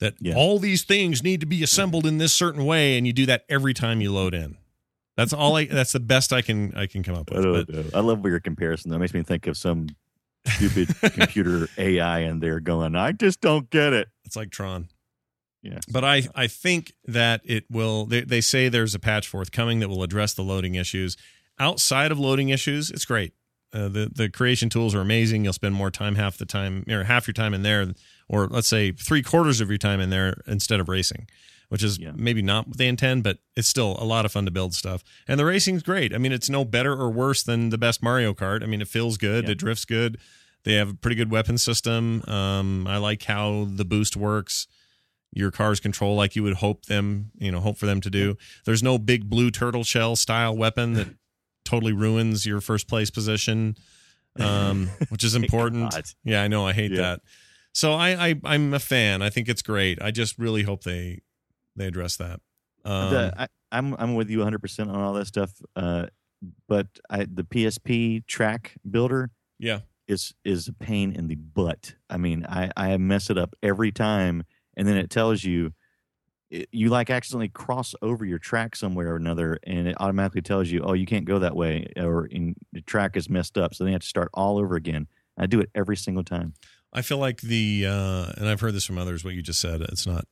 that Yeah. all these things need to be assembled in this certain way, and you do that every time you load in. That's all I. That's the best I can I can come up with. don't But. I love your comparison. That makes me think of some stupid computer AI in there going, I just don't get it. it's like Tron. Yeah. But I, I think that it will. They, they say there's a patch forthcoming that will address the loading issues. outside of loading issues, it's great. Uh, the the creation tools are amazing. You'll spend more time half the time or half your time in there, or let's say three quarters of your time in there instead of racing, which is Yeah. maybe not what they intend, but it's still a lot of fun to build stuff. And the racing's great. I mean, it's no better or worse than the best Mario Kart. I mean, it feels good. Yeah. It drifts good. They have a pretty good weapon system. Um, I like how the boost works. Your cars control like you would hope them, you know, hope for them to do. There's no big blue turtle shell style weapon that totally ruins your first place position, um, which is important. God. Yeah, I know. I hate Yeah. that. So I, I I'm a fan. I think it's great. I just really hope they they address that. Um, the, I, I'm I'm with you 100 percent on all that stuff. Uh, but I, the PSP track builder yeah, is is a pain in the butt. I mean, I I mess it up every time, and then it tells you it, you like accidentally cross over your track somewhere or another, and it automatically tells you, oh, you can't go that way, or in, the track is messed up, so then you have to start all over again. I do it every single time. I feel like the uh, and I've heard this from others. What you just said, it's not.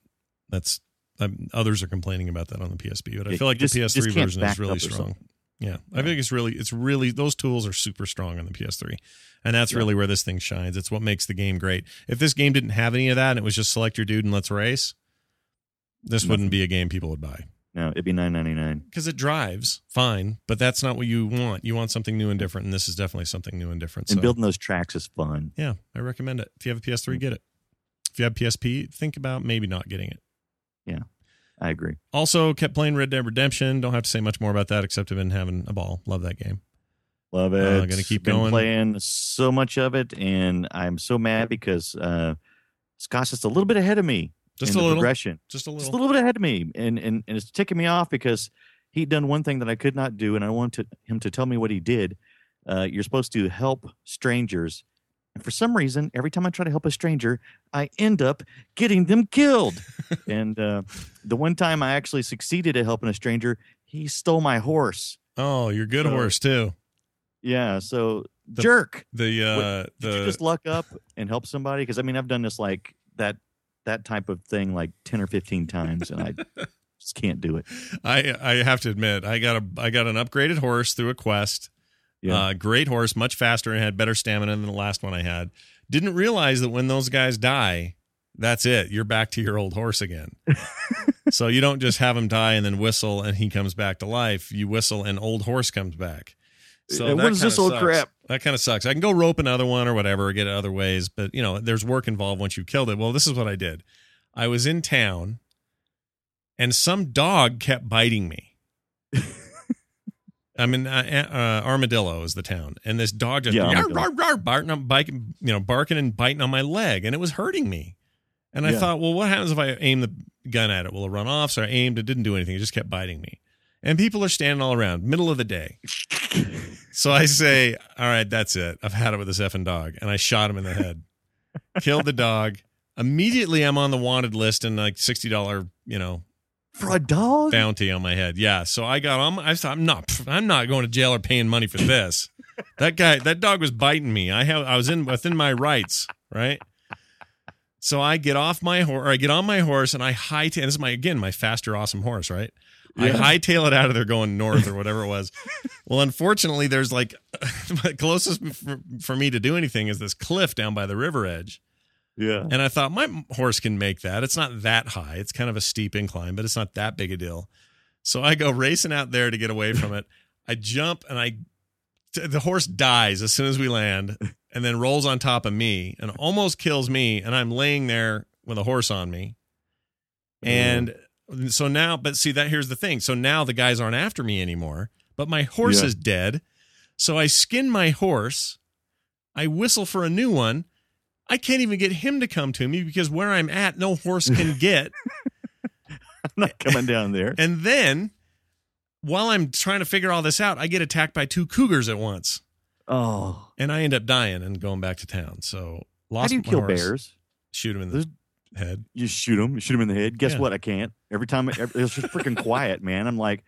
That's um, others are complaining about that on the PSP, but I feel like just- the PS3 version is really strong. Yeah, I think it's really, it's really those tools are super strong on the PS3, and that's Yeah. really where this thing shines. It's what makes the game great. If this game didn't have any of that, and it was just select your dude and let's race, this wouldn't be a game people would buy No, it'd be 9.99. because it drives fine, but that's not what you want. You want something new and different, and this is definitely something new and different. And so, building those tracks is fun. yeah, I recommend it. If you have a PS3, get it. If you have PSP, think about maybe not getting it. I agree. Also, kept playing Red Dead Redemption. Don't have to say much more about that except I've been having a ball. Love that game. Love it. Uh, gonna keep Been going. playing so much of it, and I'm so mad because uh, Scott's just a little bit ahead of me. Just a little. progression. Just a little. Just a little. little bit ahead of me, and and and it's ticking me off because he'd done one thing that I could not do, and I wanted him to tell me what he did. Uh, you're supposed to help strangers, and for some reason, every time I try to help a stranger, I end up getting them killed. and uh, the one time I actually succeeded at helping a stranger, he stole my horse. Oh, you're good So- horse too. Yeah, so The- jerk. The uh Did you just luck up and help somebody? Because I mean, I've done this like that that type of thing like ten or fifteen times, and I just can't do it. I I have to admit I got a I got an upgraded horse through a quest. Yeah. Uh, great horse, much faster and had better stamina than the last one I had. Didn't realize that when those guys die, that's it. You're back to your old horse again. so you don't just have him die and then whistle and he comes back to life. You whistle and old horse comes back. So what is this old sucks. crap? That kind of sucks. I can go rope another one or whatever, or get it other ways, but you know, there's work involved once you killed it. Well, this is what I did. I was in town, and some dog kept biting me. I mean, uh, uh, Armadillo is the town, and this dog just Yeah, "Yarr, Armadillo. yarr, yarr," barking, on- biking, you know, barking and biting on my leg, and it was hurting me. And I Yeah. thought, well, what happens if I aim the gun at it? Will it run off? So I aimed. It didn't do anything. It just kept biting me. And people are standing all around, middle of the day. So I say, all right, that's it. I've had it with this effing dog. And I shot him in the head. Killed the dog. Immediately I'm on the wanted list and like $60, you know, For a dog? bounty on my head. Yeah. So I got on I I'm not I'm not going to jail or paying money for this. that guy that dog was biting me. I have I was in within my rights, right? So I get off my horse, or I get on my horse, and I hightail. This is my again my faster, awesome horse, right? I Yeah. hightail it out of there, going north or whatever it was. well, unfortunately, there's like the closest for, for me to do anything is this cliff down by the river edge. Yeah. And I thought my horse can make that. It's not that high. It's kind of a steep incline, but it's not that big a deal. So I go racing out there to get away from it. I jump and I the horse dies as soon as we land and then rolls on top of me and almost kills me and I'm laying there with a horse on me. And so now but see that here's the thing. So now the guys aren't after me anymore, but my horse Yeah. is dead. So I skin my horse. I whistle for a new one. I can't even get him to come to me because where I'm at, no horse can get. I'm not coming down there. and then while I'm trying to figure all this out, I get attacked by two cougars at once. Oh. And I end up dying and going back to town. So How lost do you kill horse, bears? Shoot him in the There's- head. You shoot them. You shoot them in the head. Guess Yeah. what? I can't. Every time it- it's just freaking quiet, man. I'm like,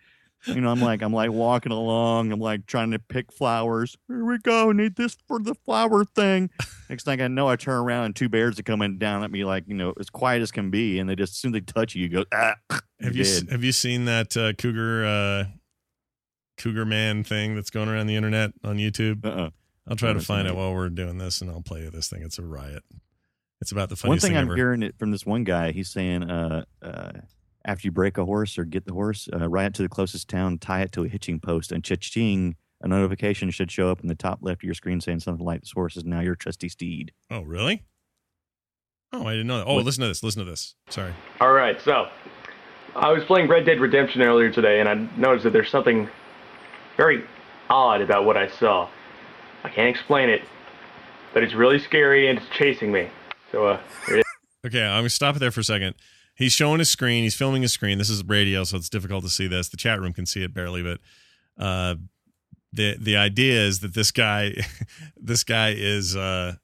you know, I'm like, I'm like walking along. I'm like trying to pick flowers. Here we go. Need this for the flower thing. Next thing I know, I turn around and two bears are coming down at me, like you know, as quiet as can be, and they just as soon as they touch you, you go ah. Have you're dead. have you seen that uh, cougar uh, Cougar Man thing that's going around the internet on YouTube? Uh-uh. I'll try to find it while we're doing this, and I'll play you this thing. It's a riot. It's about the One funniest thing thing I'm ever. hearing it from this one guy, he's saying, uh, uh, after you break a horse or get the horse, uh, ride it to the closest town, tie it to a hitching post, and cha-ching, a notification should show up in the top left of your screen saying something like, "This horse is now your trusty steed." Oh, really? Oh, I didn't know that. Oh, What- listen to this. Listen to this. Sorry. All right, so I was playing Red Dead Redemption earlier today, and I noticed that there's something very odd about what I saw. I can't explain it, but it's really scary and it's chasing me. So, uh, here it is. Okay, I'm gonna stop it there for a second. He's showing his screen. He's filming his screen. This is radio, so it's difficult to see this. The chat room can see it barely, but uh, the the idea is that this guy, this guy is uh,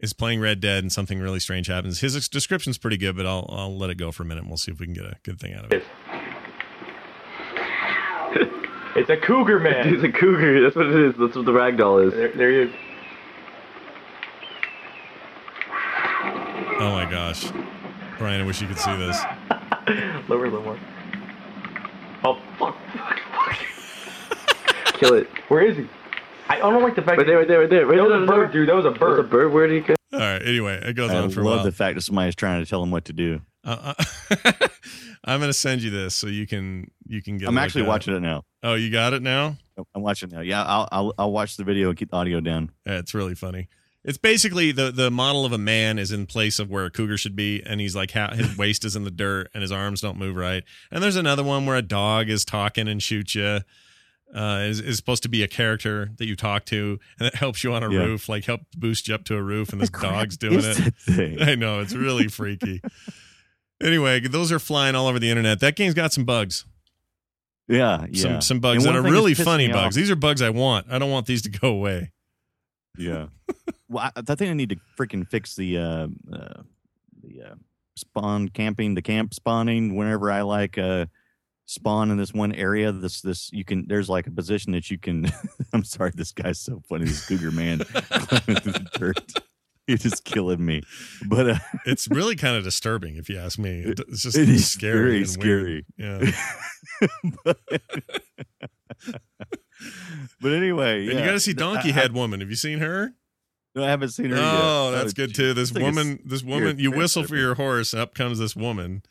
is playing Red Dead, and something really strange happens. His description's pretty good, but I'll I'll let it go for a minute. and We'll see if we can get a good thing out of it. it's a cougar man. It's a cougar. That's what it is. That's what the ragdoll is. There, there you. Oh my gosh, Brian, I wish you could see this. Lower a little more. Oh fuck! fuck, fuck. Kill it. Where is he? I don't like the fact Right there, right there, right there. Right that was a there. bird, dude. That was a That was a bird. bird. Where did he go? All right. Anyway, it goes I on for a while. I love the fact that somebody's trying to tell him what to do. Uh, uh, I'm gonna send you this so you can you can get. I'm actually at watching it now. Oh, you got it now. I'm watching it now. Yeah, I'll, I'll I'll watch the video and keep the audio down. Yeah, it's really funny. It's basically the the model of a man is in place of where a cougar should be, and he's like ha- his waist is in the dirt and his arms don't move right. And there's another one where a dog is talking and shoots you. Uh, is, is supposed to be a character that you talk to, and it helps you on a Yeah. roof, like help boost you up to a roof, and this the dog's doing it. I know it's really freaky. anyway, those are flying all over the internet. That game's got some bugs, Yeah, yeah. some some bugs that are really funny bugs. off- These are bugs I want. I don't want these to go away. Yeah. well, I, I think I need to freaking fix the uh, uh, the uh, spawn camping, the camp spawning. Whenever I like uh, spawn in this one area, this this you can. There's like a position that you can. I'm sorry, this guy's so funny. This cougar man climbing through the dirt. He's just killing me. But uh, It's really kind of disturbing, if you ask me. It's just it is scary, and weird. scary. Yeah. but anyway, And yeah. you got to see Donkey I- Head Woman. Have you seen her? No, I haven't seen her. yet. Oh, that's oh, good too. This This thing is woman, this woman, you whistle for your horse, up comes this woman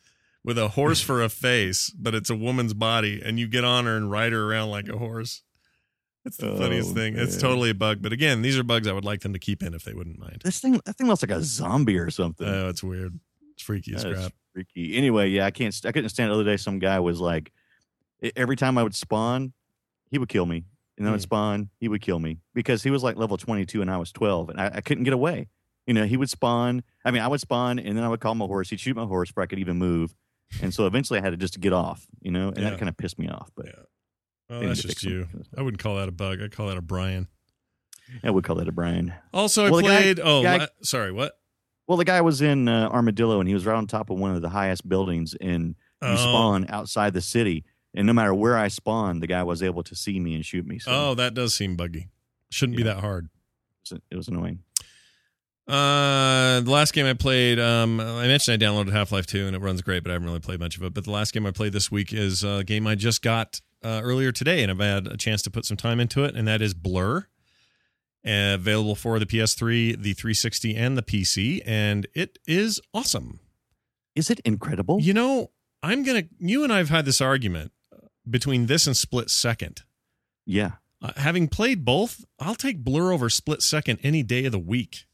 with a horse for a face, but it's a woman's body, and you get on her and ride her around like a horse. It's the Oh, funniest thing. It's totally a bug, but again, these are bugs I would like them to keep in if they wouldn't mind. This thing, that thing looks like a zombie or something. Oh, it's weird. It's freaky as crap. freaky. Anyway, yeah, I can't. I couldn't stand. it. The other day, some guy was like, every time I would spawn, he would kill me, and then I'd Hmm. spawn, he would kill me because he was like level twenty two and I was twelve, and I, I couldn't get away. You know, he would spawn. I mean, I would spawn, and then I would call my horse. He'd shoot my horse before I could even move, and so eventually I had to just get off. You know, and Yeah. that kind of pissed me off. But Yeah. Well, that's just you. I wouldn't call that a bug. I'd call that a Brian. I would call that a Brian. Also, I Well, the guy- played. oh, guy- sorry. What? Well, the guy was in uh, Armadillo, and he was right on top of one of the highest buildings, and you Oh. spawn outside the city, and no matter where I spawned, the guy was able to see me and shoot me. So Oh, that does seem buggy. Shouldn't be that hard. it was, it was annoying. Uh, the last game I played, um, I mentioned I downloaded Half Life 2 and it runs great, but I haven't really played much of it. But the last game I played this week is a game I just got uh, earlier today, and I've had a chance to put some time into it, and that is Blur. Uh, available for the PS3, the 360, and the PC, and it is awesome. Is it incredible? You know, I'm gonna. You and I have had this argument between this and Split Second. Yeah. Uh, having played both, I'll take Blur over Split Second any day of the week.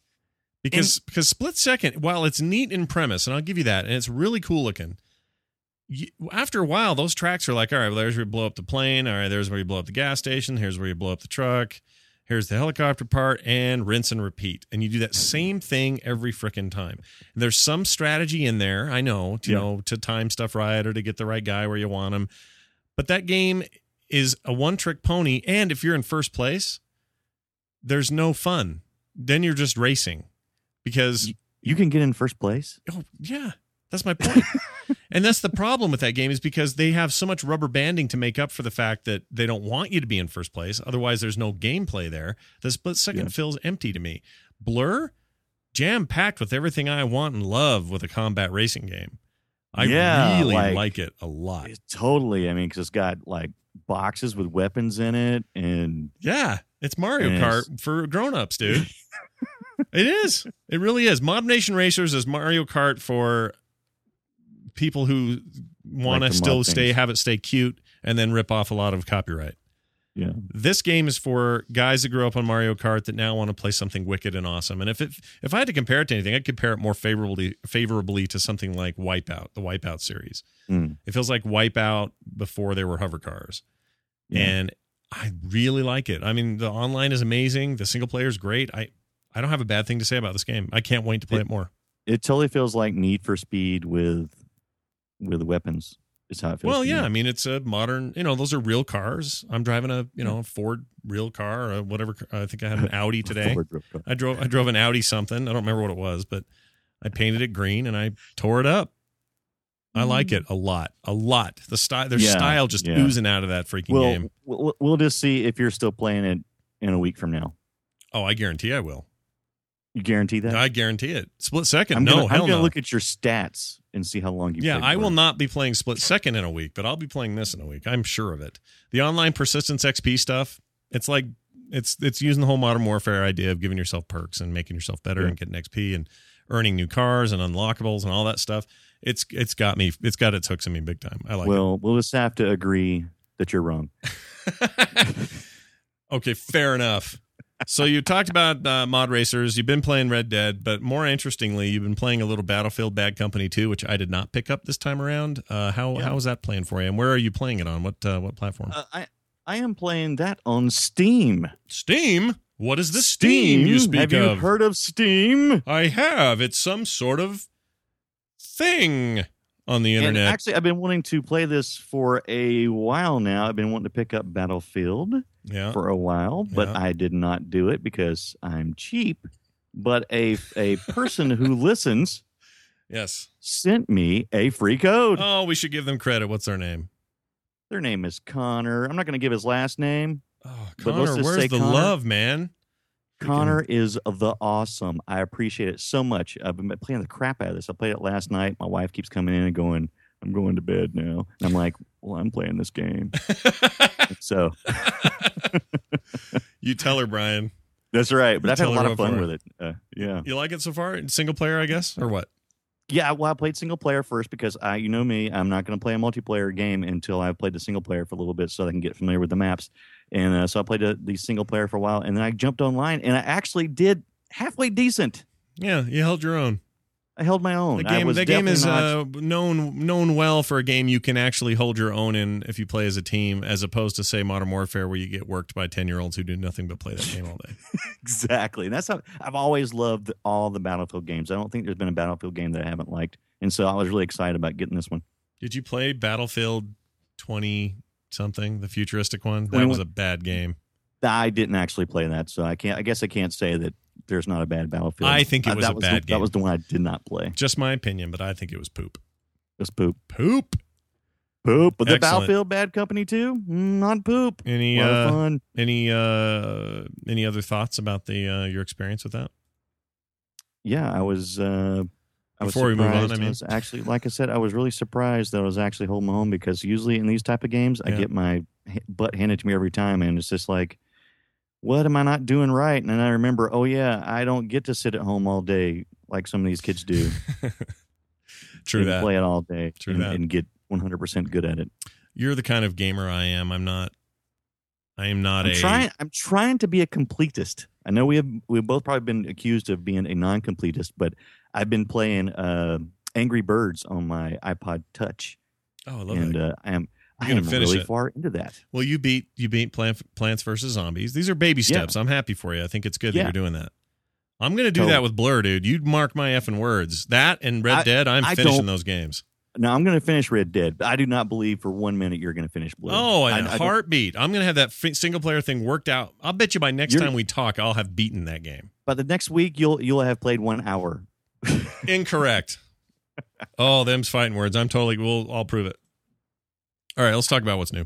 Because because Split Second, while it's neat in premise, and I'll give you that, and it's really cool looking. You, after a while, those tracks are like, all right, well, there's where you blow up the plane. All right, there's where you blow up the gas station. Here's where you blow up the truck. Here's the helicopter part, and rinse and repeat. And you do that same thing every frickin' time. And there's some strategy in there, I know, to, you know, to time stuff right or to get the right guy where you want him. But that game is a one trick pony. And if you're in first place, there's no fun. Then you're just racing because, You can get in first place. oh, yeah, that's my point. and that's the problem with that game is because they have so much rubber banding to make up for the fact that they don't want you to be in first place. Otherwise, there's no gameplay there. The split second Yeah. feels empty to me. Blur, jam packed with everything I want and love with a combat racing game. I Yeah, really like- like it a lot. It's totally. I mean, because it's got like boxes with weapons in it, and Yeah, it's Mario. Kart for grown-ups, dude. it is. It really is. Mod Nation Racers is Mario Kart for people who want Like to to still stay have it stay cute and then rip off a lot of copyright. Yeah, This game is for guys that grew up on Mario Kart that now want to play something wicked and awesome. And if it if I had to compare it to anything, I'd compare it more favorably favorably to something like Wipeout, the Wipeout series. Mm. It feels like Wipeout before there were hover cars. Yeah. And I really like it. I mean, the online is amazing. The single player is great. I I don't have a bad thing to say about this game. I can't wait to play it, more. it totally feels like Need for Speed with with weapons. Is how it feels. Well, yeah. I mean, it's a modern. You know, those are real cars. I'm driving a you know Ford real car, or whatever. I think I had an Audi today. Ford real quick. I drove I drove an Audi something. I don't remember what it was, but I painted it green and I tore it up. I mm. like it a lot, a lot. The style, there's Yeah, style just yeah. oozing out of that freaking We'll, game. we'll we'll just see if you're still playing it in a week from now. Oh, I guarantee I will. You guarantee that? I guarantee it. Split second? I'm no, gonna, I'm gonna no. look at your stats and see how long you. yeah, I will not be playing split second in a week, but I'll be playing this in a week. I'm sure of it. The online persistence XP stuff, it's like it's it's using the whole modern warfare idea of giving yourself perks and making yourself better Yeah. and getting XP and earning new cars and unlockables and all that stuff. It's it's got me it's got its hooks in me big time. I like it. well, we'll just have to agree that you're wrong. okay, fair enough. So you talked about uh, mod racers. You've been playing Red Dead, but more interestingly, you've been playing a little Battlefield Bad Company 2, which I did not pick up this time around. Uh, how Yeah. how is that playing for you? And where are you playing it on? What uh, what platform? Uh, I I am playing that on Steam. Steam. What is the Steam, you speak of? Have you heard of Steam? I have. It's some sort of thing on the And internet. actually, I've been wanting to play this for a while now. I've been wanting to pick up Battlefield yeah. for a while, but Yeah. I did not do it because I'm cheap. But a a person who listens Yes. sent me a free code. Oh, we should give them credit. What's their name? Their name is Connor. I'm not going to give his last name. Oh, Connor, where's the Connor- love, man? Connor is the awesome. I appreciate it so much. I've been playing the crap out of this. I played it last night. My wife keeps coming in and going, "I'm going to bed now." And I'm like, "Well, I'm playing this game." so you tell her, Brian. that's right. But You I've had a lot of fun with it. Uh, yeah, You like it so far? Single player, I guess, or what? yeah. Well, I played single player first because I, you know me, I'm not going to play a multiplayer game until I've played the single player for a little bit, so I can get familiar with the maps. And uh, so I played the, the single player for a while, and then I jumped online, and I actually did halfway decent. Yeah, you held your own. I held my own. The I game, was the game is uh, known known well for a game you can actually hold your own in if you play as a team, as opposed to say Modern Warfare, where you get worked by ten year olds who do nothing but play that game all day. Exactly. And that's how I've always loved all the Battlefield games. I don't think there's been a Battlefield game that I haven't liked. And so I was really excited about getting this one. Did you play Battlefield twenty something, the futuristic one? That was a bad game. I didn't actually play that, so I can't I guess I can't say that there's not a bad Battlefield. I think it Uh, was that a the- bad game. That was the one I did not play. Just my opinion, but I think it was poop. It was poop. Poop. Poop. But the Battlefield Bad Company too? Mm, Not poop. Any a lot of uh, fun. any uh, any other thoughts about the uh, your experience with that? Yeah, I was uh I was Before we move on. I mean. was actually like I said, I was really surprised that I was actually holding my own because usually in these type of games I get my butt handed to me every time and it's just like what am I not doing right? And then I remember, oh yeah, I don't get to sit at home all day like some of these kids do. True and that. Play it all day True and, that. and get 100% good at it. You're the kind of gamer I am. I'm not. I am not I'm a. trying I'm trying to be a completist. I know we have we've both probably been accused of being a non-completist, but I've been playing uh, Angry Birds on my iPod Touch Oh, I love it. and that. uh, I am I You're am gonna finish really it. far into that. Well, you beat you beat Plant, Plants versus Zombies. These are baby Yeah. steps. I'm happy for you. I think it's good that you're doing that. I'm going to do So- that with Blur, dude. You mark my effing words. That and Red I- Dead. I'm I finishing those games. Now I'm going to finish Red Dead, I do not believe for one minute you're going to finish Blur. Oh, and I heartbeat. I'm going to have that single player thing worked out. I'll bet you by next time we talk, I'll have beaten that game. By the next week, you'll you'll have played one hour. Incorrect. oh, them's fighting words. I'm totally. We'll. I'll prove it. All right, let's talk about what's new.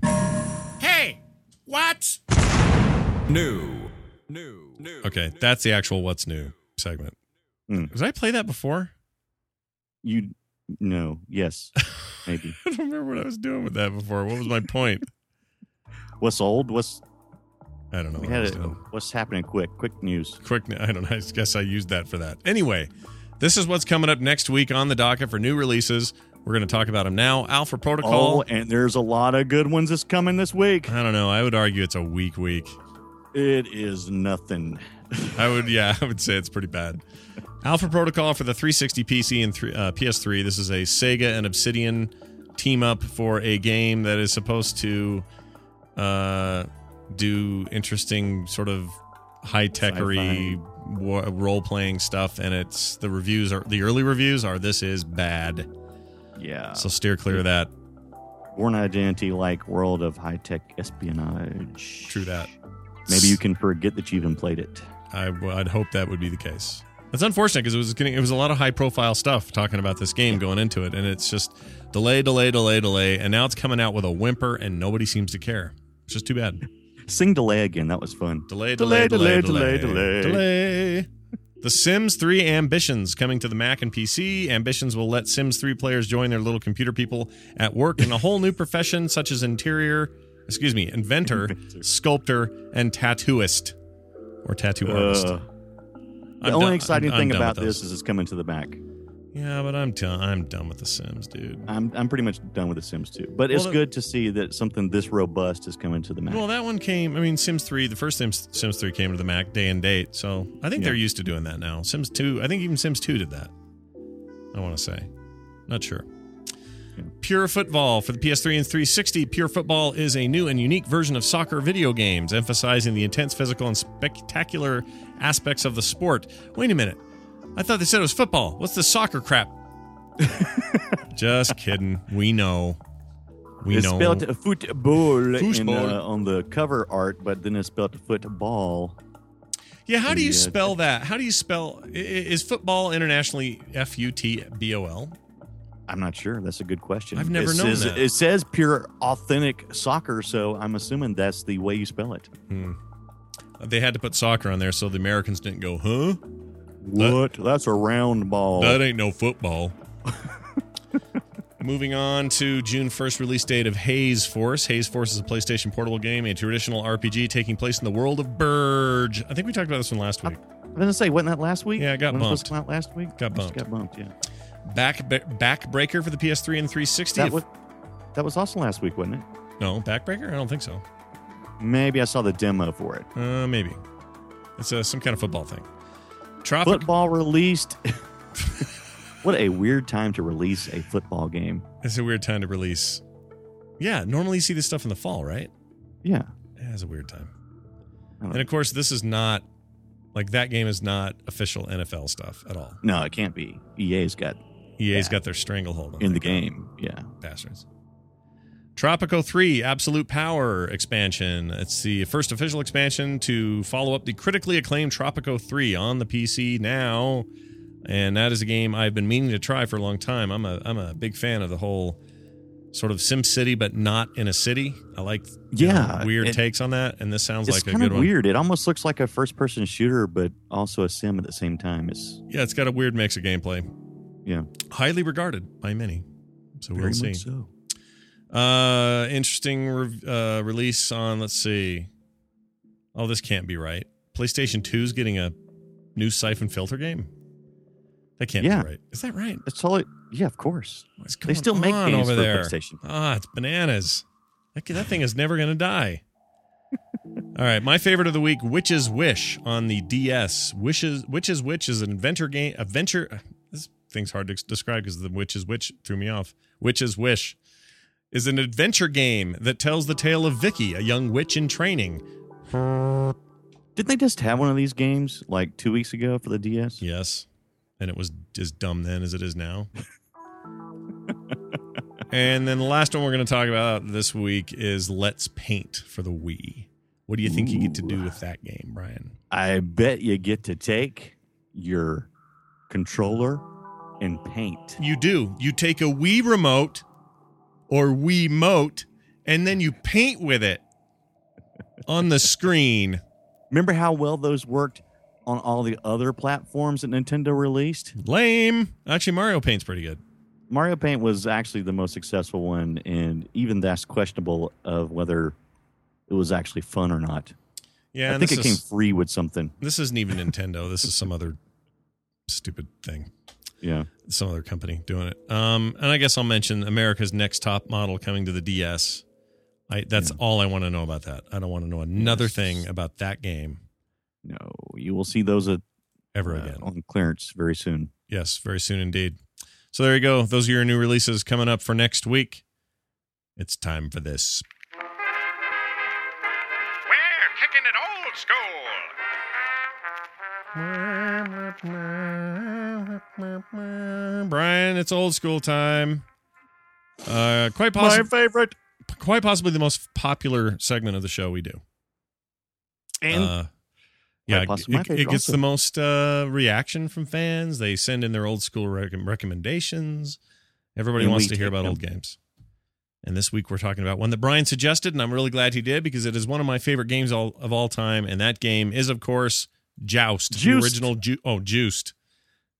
Hey, what? New. New. New. Okay, that's the actual what's new segment. Hmm. Did I play that before? You no, yes, maybe. I don't remember what I was doing with that before. What was my point? What's old? What's I don't know. we What had was it, what's happening? Quick, quick news. quick i don't know i guess i used that for that anyway this is what's coming up next week on the docket for new releases we're going to talk about them now. Alpha Oh, protocol and there's a lot of good ones that's coming this week. i don't know. I would argue it's a weak week. It is nothing. i would yeah i would say it's pretty bad. Alpha protocol for the 360 pc and three, uh, ps3 this is a sega and obsidian team up for a game that is supposed to uh, do interesting sort of high techery role playing stuff and it's the reviews are the early reviews are this is bad Yeah. So steer clear of that. Bourne Identity like world of high tech espionage. True that. Maybe you can forget that you even played it. I, would hope that would be the case. That's unfortunate because it was getting, it was a lot of high profile stuff talking about this game going into it, and it's just delay, delay, delay, delay, and now it's coming out with a whimper, and nobody seems to care. It's just too bad. Sing delay again. That was fun. Delay, delay, Delay, delay, delay, delay, delay, delay. The Sims 3 Ambitions coming to the Mac and PC. Ambitions will let Sims 3 players join their little computer people at work in a whole new profession such as interior, excuse me, inventor, sculptor, and tattooist or tattoo artist. Uh, the I'm only done- exciting I'm- I'm thing about this is it's coming to the Mac. Yeah, but I'm done. I'm done with the Sims, dude. I'm I'm pretty much done with The Sims too. But Well, it's the- good to see that something this robust is coming to the Mac. Well, that one came. I mean, Sims 3, the first Sims, Sims 3 came to the Mac day and date. So I think Yeah. they're used to doing that now. Sims 2, I think even Sims 2 did that. I want to say. Not sure. Pure Football for the PS3 and 360. Pure Football is a new and unique version of soccer video games, emphasizing the intense physical and spectacular aspects of the sport. Wait a minute. I thought they said it was football. What's the soccer crap? Just kidding. We know. We it's know. spelled football in, uh, on the cover art, but then it's spelled football. Yeah, how do you spell that? How do you spell is football internationally F U T B O L? I'm not sure. That's a good question. I've never it known says, that. It says pure authentic soccer, so I'm assuming that's the way you spell it. They had to put soccer on there so the Americans didn't go, "Huh? What? that's a round ball. That ain't no football." Moving on to June 1st release date of Hexyz Force. Hexyz Force is a PlayStation portable game, a traditional RPG taking place in the world of Burge. I think we talked about this one last week. I was gonna say, wasn't that last week? Yeah, it got to bumped. come out last week. Got bumped. Got bumped. Yeah. Back Backbreaker for the PS3 and 360. That was that was also last week, wasn't it? no, Backbreaker? I don't think so. Maybe I saw the demo for it. Uh, maybe. It's uh, some kind of football thing. Tropic Football released. what a weird time to release a football game. It's a weird time to release. Yeah, normally you see this stuff in the fall, right? Yeah. Yeah, it's a weird time. And of course, this is not like that game is not official NFL stuff at all. No, it can't be. EA's got EA's Yeah. got their stranglehold on in the that game. Yeah. bastards. Tropico 3 Absolute Power expansion. It's the first official expansion to follow up the critically acclaimed Tropico 3 on the PC now. And that is a game I've been meaning to try for a long time. I'm a I'm a big fan of the whole sort of Sim City, but not in a city. I like you know, Yeah, weird it- takes on that, and this sounds like a kind good of one. weird. It almost looks like a first person shooter, but also a sim at the same time. It's Yeah, it's got a weird mix of gameplay. yeah. Highly regarded by many. So Very we'll see. so. Uh, interesting re- uh, release on. Let's see. Oh, this can't be right. PlayStation 2's getting a new Syphon Filter game. That can't Yeah. be right. Is that right? It's totally yeah, of course. They still make games over for there? PlayStation. Ah, it's bananas. That, that thing is never going to die. All right, my favorite of the week, Witch's Wish on the DS. Wishes, Witch's Witch is an adventure game. Adventure. This thing's hard to describe because the Witch's Witch threw me off. Witch's Wish is an adventure game that tells the tale of Vicky, a young witch in training. Didn't they just have one of these games like two weeks ago for the DS? Yes. And it was as dumb then as it is now. and then the last one we're going to talk about this week is Let's Paint for the Wii. What do you think you get to do with that game, Brian? I bet you get to take your controller and paint. You do. You take a Wii remote or Wii mote and then you paint with it on the screen. Remember how well those worked on all the other platforms that Nintendo released? Lame. Actually, Mario Paint's pretty good. Mario Paint was actually the most successful one, and even that's questionable of whether it was actually fun or not. Yeah, I think it came free with something. this isn't even Nintendo. This is some other stupid thing. Yeah. some other company doing it. Um, and I guess I'll mention America's next top model coming to the DS. I that's all I want to know about that. I don't want to know another Yes. thing about that game No, you will see those at, ever uh, again. on clearance very soon. Yes, very soon indeed. So there you go. Those are your new releases coming up for next week. It's time for this. We're kicking it old school. Brian, it's old school time. Uh, quite My possibly, favorite. quite possibly the most popular segment of the show we do. And uh, yeah, my it, it gets the most uh, reaction from fans. They send in their old school rec- recommendations. Everybody And wants to hear about them. old games. And this week we're talking about one that Brian suggested, and I'm really glad he did because it is one of my favorite games all, of all time. And that game is, of course, Joust, the original Ju- oh Joost,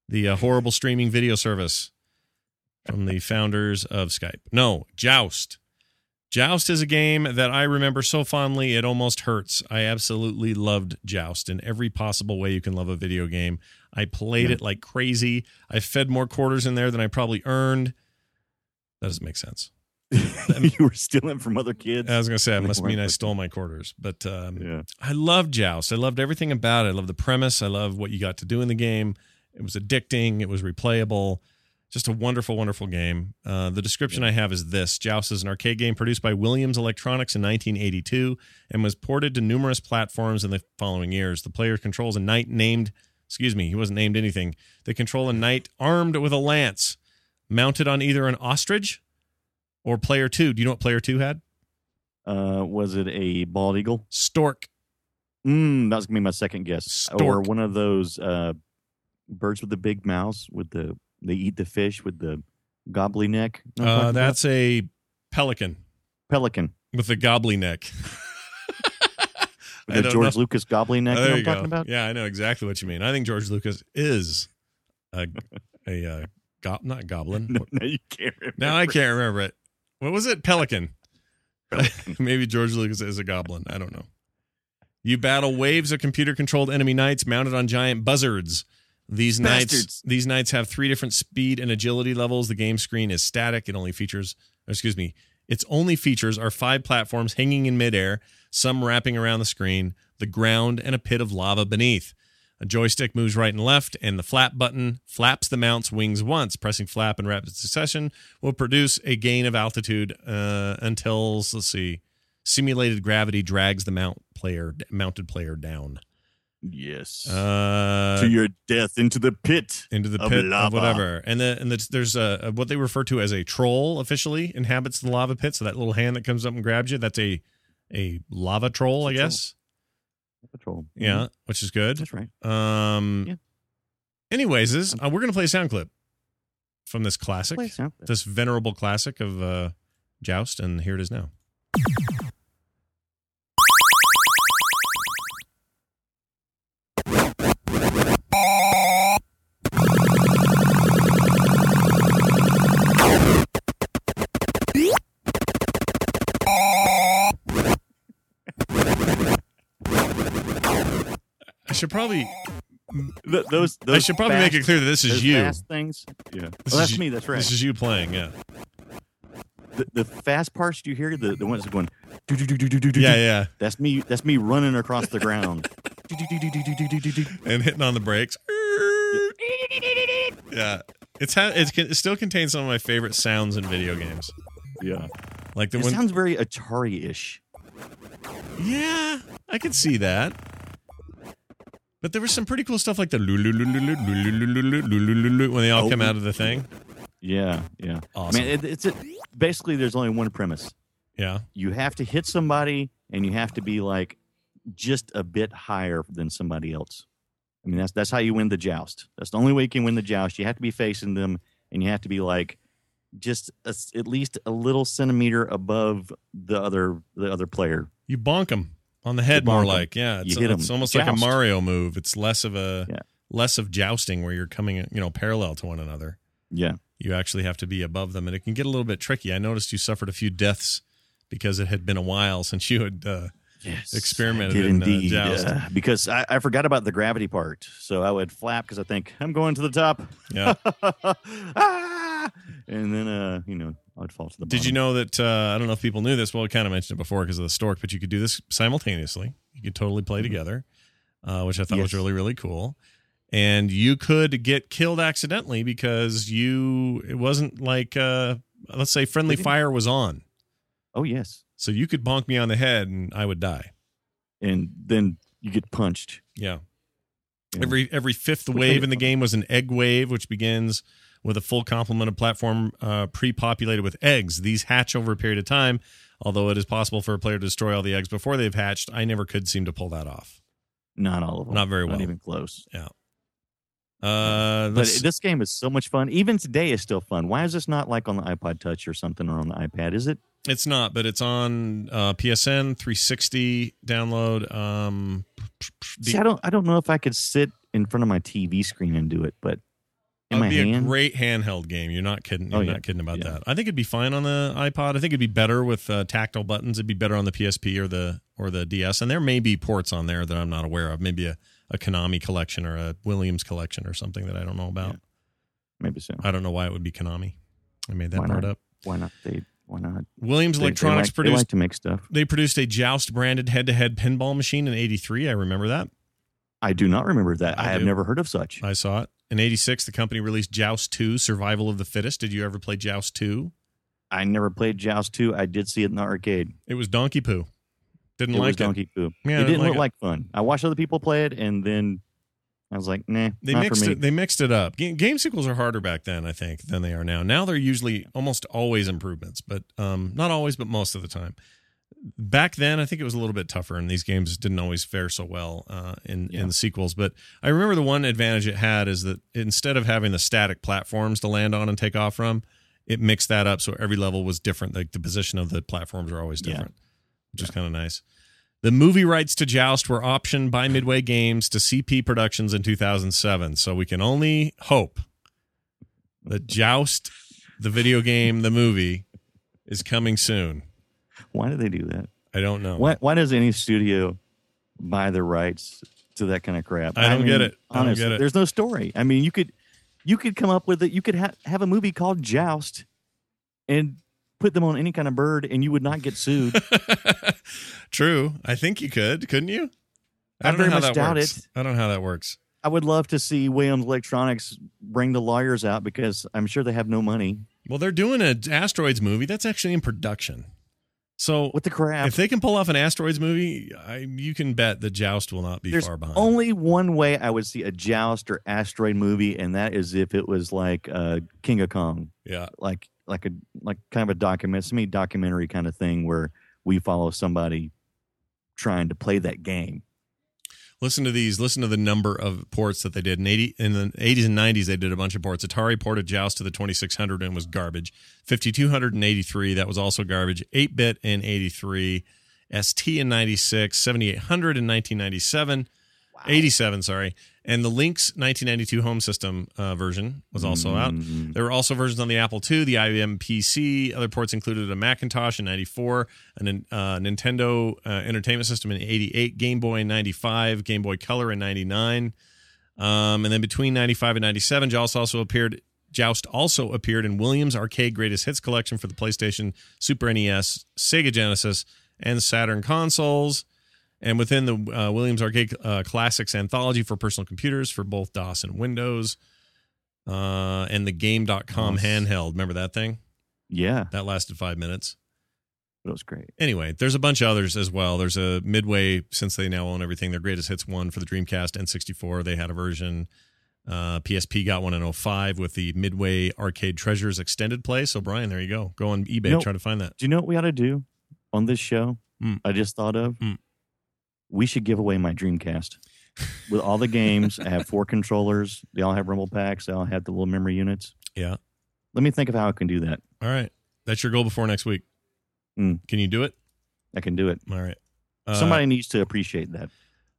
the uh, horrible streaming video service from the founders of Skype. No, Joust. Joust is a game that I remember so fondly it almost hurts. I absolutely loved Joust in every possible way you can love a video game. I played Yeah. it like crazy. I fed more quarters in there than I probably earned. That doesn't make sense. you were stealing from other kids. I was going to say, it must mean I stole my quarters. But um, yeah. I loved Joust. I loved everything about it. I loved the premise. I loved what you got to do in the game. It was addicting. It was replayable. Just a wonderful, wonderful game. Uh, the description I have is this Joust is an arcade game produced by Williams Electronics in 1982 and was ported to numerous platforms in the following years. The player controls a knight named, excuse me, he wasn't named anything. They control a knight armed with a lance, mounted on either an ostrich or player two. Do you know what player two had? Uh, was it a bald eagle? Stork. Mm, that was gonna be my second guess. Or Stork. one of those uh, birds with the big mouths with the they eat the fish with the gobbly neck. Know what I'm Uh, talking about? that's a pelican. pelican. with the gobbly neck. The George know. Lucas gobbly neck. Oh, you know I'm talking about? Yeah, I know exactly what you mean. I think George Lucas is a a uh, go- not goblin. No, no, you can't. Remember. now I can't remember it. What was it? Pelican. Maybe George Lucas is a goblin. I don't know. You battle waves of computer-controlled enemy knights mounted on giant buzzards. These knights, these knights have three different speed and agility levels. The game screen is static. It only features, excuse me, its only features are five platforms hanging in midair, some wrapping around the screen, the ground, and a pit of lava beneath. A joystick moves right and left, and the flap button flaps the mount's wings once. Pressing flap in rapid succession will produce a gain of altitude uh, until let's see, simulated gravity drags the mount player mounted player down Yes. uh, to your death into the pit. into the of pit of whatever. And the and the, there's a, what they refer to as a troll officially inhabits the lava pit. So that little hand that comes up and grabs you, that's a a lava troll, I It's troll. guess. Patrol. Yeah, which is good. That's right. Um. Yeah. Anyways, is uh, we're gonna play a sound clip from this classic, this venerable classic of uh, Joust, and here it is now. should probably Th- those, those I should probably fast, make it clear that this is you. things. Yeah, this well, that's you, me. That's right. This is you playing. Yeah. The, the fast parts you hear, the, the ones going, do, do, do, do, do, do, yeah, yeah. That's me. That's me running across the ground, and hitting on the brakes. yeah, it's ha- it's, it still contains some of my favorite sounds in video games. Yeah, like the it when, sounds very Atari-ish. Yeah, I can see that. But there was some pretty cool stuff like the when they all come out of the thing. Yeah, yeah. Awesome. I mean, it, it's a, basically there's only one premise. Yeah, You have to hit somebody, and you have to be like just a bit higher than somebody else. I mean, that's that's how you win the joust. That's the only way you can win the joust. You have to be facing them, and you have to be like just a at least a little centimeter above the other the other player. you bonk them on the head more like. Yeah, it's, 'em. it's almost like a Mario move. It's less of a Yeah. less of jousting where you're coming you know parallel to one another. Yeah, you actually have to be above them and it can get a little bit tricky i noticed you suffered a few deaths because it had been a while since you had uh, Yes, experimented I did in, uh. Joust. uh, because I, I forgot about the gravity part, so I would flap because I think I'm going to the top. yeah. Ah! and then, uh, you know, I'd fall to the bottom. Did you know that? Uh, I don't know if people knew this. Well, we kind of mentioned it before because of the stork, but you could do this simultaneously. You could totally play together, uh, which I thought was Mm-hmm. Really really cool. And you could get killed accidentally because you it wasn't like uh, let's say friendly fire was on, Oh yes, so you could bonk me on the head and I would die. and then you get punched. Yeah. Yeah. Every every fifth Which wave in the game was an egg wave, which begins with a full complement of platform uh, pre-populated with eggs. These hatch over a period of time. Although it is possible for a player to destroy all the eggs before they've hatched, I never could seem to pull that off. Not all of them. Not very well. Not even close. Yeah. Uh, But this- game is so much fun. Even today is still fun. Why is this not like on the iPod Touch or something or on the iPad? Is it? it's not, but it's on uh, PSN 360 download. Um, See, I don't. I don't know if I could sit in front of my TV screen and do it, but in would my be a great handheld game. You're not kidding. You're Oh, yeah. not kidding about Yeah. that. I think it'd be fine on the iPod. I think it'd be better with uh, tactile buttons. It'd be better on the PSP or the or the DS. And there may be ports on there that I'm not aware of. Maybe a, a Konami collection or a Williams collection or something that I don't know about. Maybe so. I don't know why it would be Konami. I made that Why part not? up. Why not? They. Why not? Williams They- they Electronics like- produced. They like to make stuff. They produced a Joust branded head to head pinball machine in '83. I remember that. I do not remember that. I I, have never heard of such. I saw it. In '86, the company released Joust 2: Survival of the Fittest. Did you ever play Joust 2? I never played Joust 2. I did see it in the arcade. It was Donkey Poo. Didn't it like was it. Donkey Poo. Yeah, it didn't didn't like look it. like fun. I watched other people play it, and then I was like, nah, They not mixed for me. it. They mixed it up. Game, game sequels are harder back then, I think, than they are now. Now they're usually almost always improvements, but um, not always, but most of the time. Back then, I think it was a little bit tougher, and these games didn't always fare so well uh, in Yeah. in the sequels. But I remember the one advantage it had is that instead of having the static platforms to land on and take off from, it mixed that up so every level was different. Like the position of the platforms are always Yeah. different, which is kind of nice. The movie rights to Joust were optioned by Midway Games to CP Productions in 2007. So we can only hope that Joust, the video game, the movie, is coming soon. Why do they do that? I don't know. Why, why does any studio buy the rights to that kind of crap? I don't get it. I don't honestly, get it. There's no story. I mean, you could you could come up with it. You could ha- have a movie called Joust and put them on any kind of bird, and you would not get sued. True. I think you could, couldn't you? I don't very know how much that doubt works. it. I don't know how that works. I would love to see Williams Electronics bring the lawyers out because I'm sure they have no money. Well, they're doing an asteroids movie that's actually in production. So What the crap? if they can pull off an asteroids movie, I, you can bet the Joust will not be There's far behind. only one way I would see a Joust or asteroid movie, and that is if it was like uh, King of Kong. yeah. like like a like kind of a document semi documentary kind of thing where we follow somebody trying to play that game. Listen to these. Listen to the number of ports that they did in eighty in the eighties and nineties. They did a bunch of ports. Atari ported Joust to the twenty six hundred and was garbage. Fifty two hundred and eighty three that was also garbage. Eight bit in eighty three, ST in 96, 7800 in nineteen ninety seven. 87 sorry. And the lynx 1992 home system uh, version was also out. Mhm. there were also versions on the apple ii the ibm pc other ports included a macintosh in 94 a uh, nintendo uh, entertainment system in 88 game boy in 95 game boy color in 99 um, and then between 95 and 97 joust also appeared joust also appeared in williams arcade greatest hits collection for the playstation super nes sega genesis and saturn consoles and within the uh, Williams Arcade uh, Classics anthology for personal computers for both DOS and Windows, uh, and the Game.com Nice. handheld. Remember that thing? Yeah, That lasted five minutes. that was great. Anyway, there's a bunch of others as well. There's a Midway, since they now own everything, their greatest hits one for the Dreamcast N64. They had a version. Uh, PSP got one in 05 with the Midway Arcade Treasures extended play. So, Brian, there you go. Go on eBay, Nope. try to find that. Do you know what we ought to do on this show? Hmm. I just thought of. Hmm. We should give away my Dreamcast with all the games. I have four controllers. They all have rumble packs. They all have the little memory units. Yeah. Let me think of how I can do that. All right. That's your goal before next week. Mm. Can you do it? I can do it. All right. Uh, Somebody needs to appreciate that.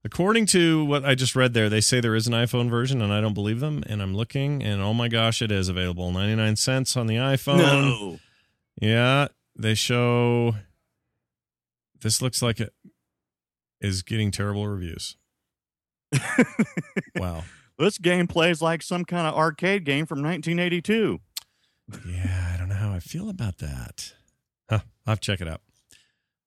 According to what I just read there, they say there is an iPhone version, and I don't believe them. And I'm looking, and oh my gosh, it is available. 99 cents on the iPhone. No. Yeah. They show This looks like it is getting terrible reviews. wow. This game plays like some kind of arcade game from 1982. Yeah, I don't know how I feel about that. Huh, I'll have to check it out.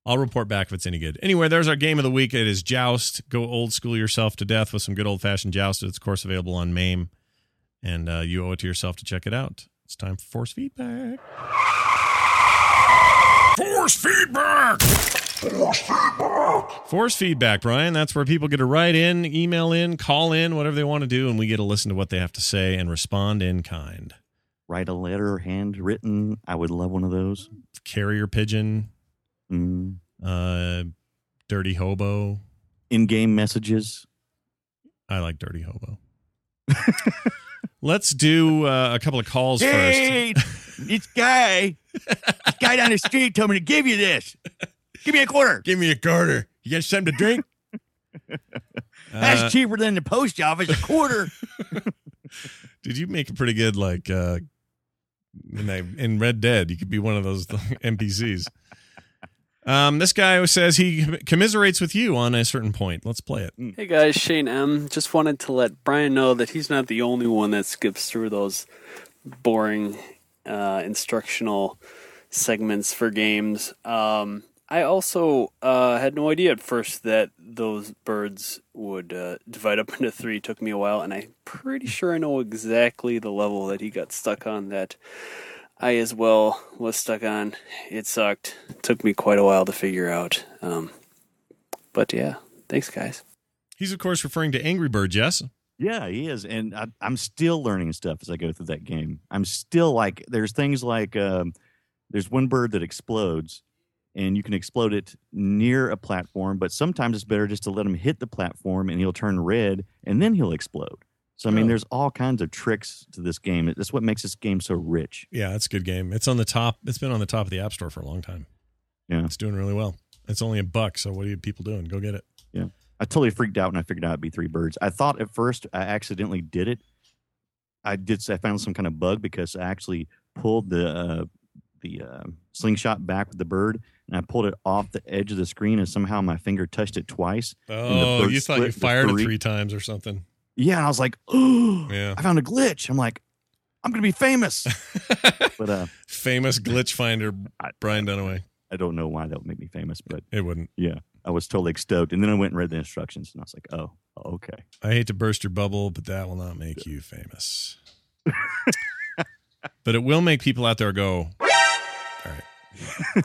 I'll report back if it's any good. Anyway, there's our game of the week. It is Joust. Go old school yourself to death with some good old fashioned Joust. It's, of course, available on MAME, and uh, you owe it to yourself to check it out. It's time for Force Feedback. Force Feedback! Force feedback, Force feedback, Brian. That's where people get to write in, email in, call in, whatever they want to do, and we get to listen to what they have to say and respond in kind. Write a letter, handwritten. I would love one of those. Carrier pigeon, Mm. uh, dirty hobo. In-game messages. I like dirty hobo. Let's do uh, a couple of calls first. Hey, this guy, this guy down the street told me to give you this. Give me a quarter. Give me a quarter. You got something to drink? That's Uh, cheaper than the post office. A quarter. did you make a pretty good like uh, in, that- in Red Dead? You could be one of those NPCs. Um, this guy says he commiserates with you on a certain point. Let's play it. Hey guys, Shane M. Just wanted to let Brian know that he's not the only one that skips through those boring uh, instructional segments for games. Um, I also uh, had no idea at first that those birds would uh, divide up into three. It took me a while, and I'm pretty sure I know exactly the level that he got stuck on that I as well was stuck on. It sucked. took me quite a while to figure out. Um, but yeah, thanks, guys. He's of course referring to Angry Birds. Yes. Yeah, he is, and I, I'm still learning stuff as I go through that game. I'm still like, there's things like, um, there's one bird that explodes, and you can explode it near a platform, but sometimes it's better just to let him hit the platform, and he'll turn red, and then he'll explode. So I mean, Oh. there's all kinds of tricks to this game. That's what makes this game so rich. Yeah, it's a good game. It's on the top. It's been on the top of the App Store for a long time. Yeah. It's doing really well. It's only a buck, so what are you people doing? Go get it. Yeah, I totally freaked out when I figured out it'd be three birds. I thought at first I accidentally did it. I did. I found some kind of bug because I actually pulled the uh, the uh, slingshot back with the bird, and I pulled it off the edge of the screen, and somehow my finger touched it twice. Oh, you thought you fired it three. three times or something. Yeah, and I was like, oh, Yeah. I found a glitch. I'm like, I'm gonna be famous. but uh, Famous glitch finder, Brian Dunaway. I don't know why that would make me famous, but It wouldn't. yeah, I was totally stoked. And then I went and read the instructions, and I was like, oh, okay. I hate to burst your bubble, but that will not make you famous. but it will make people out there go, all right.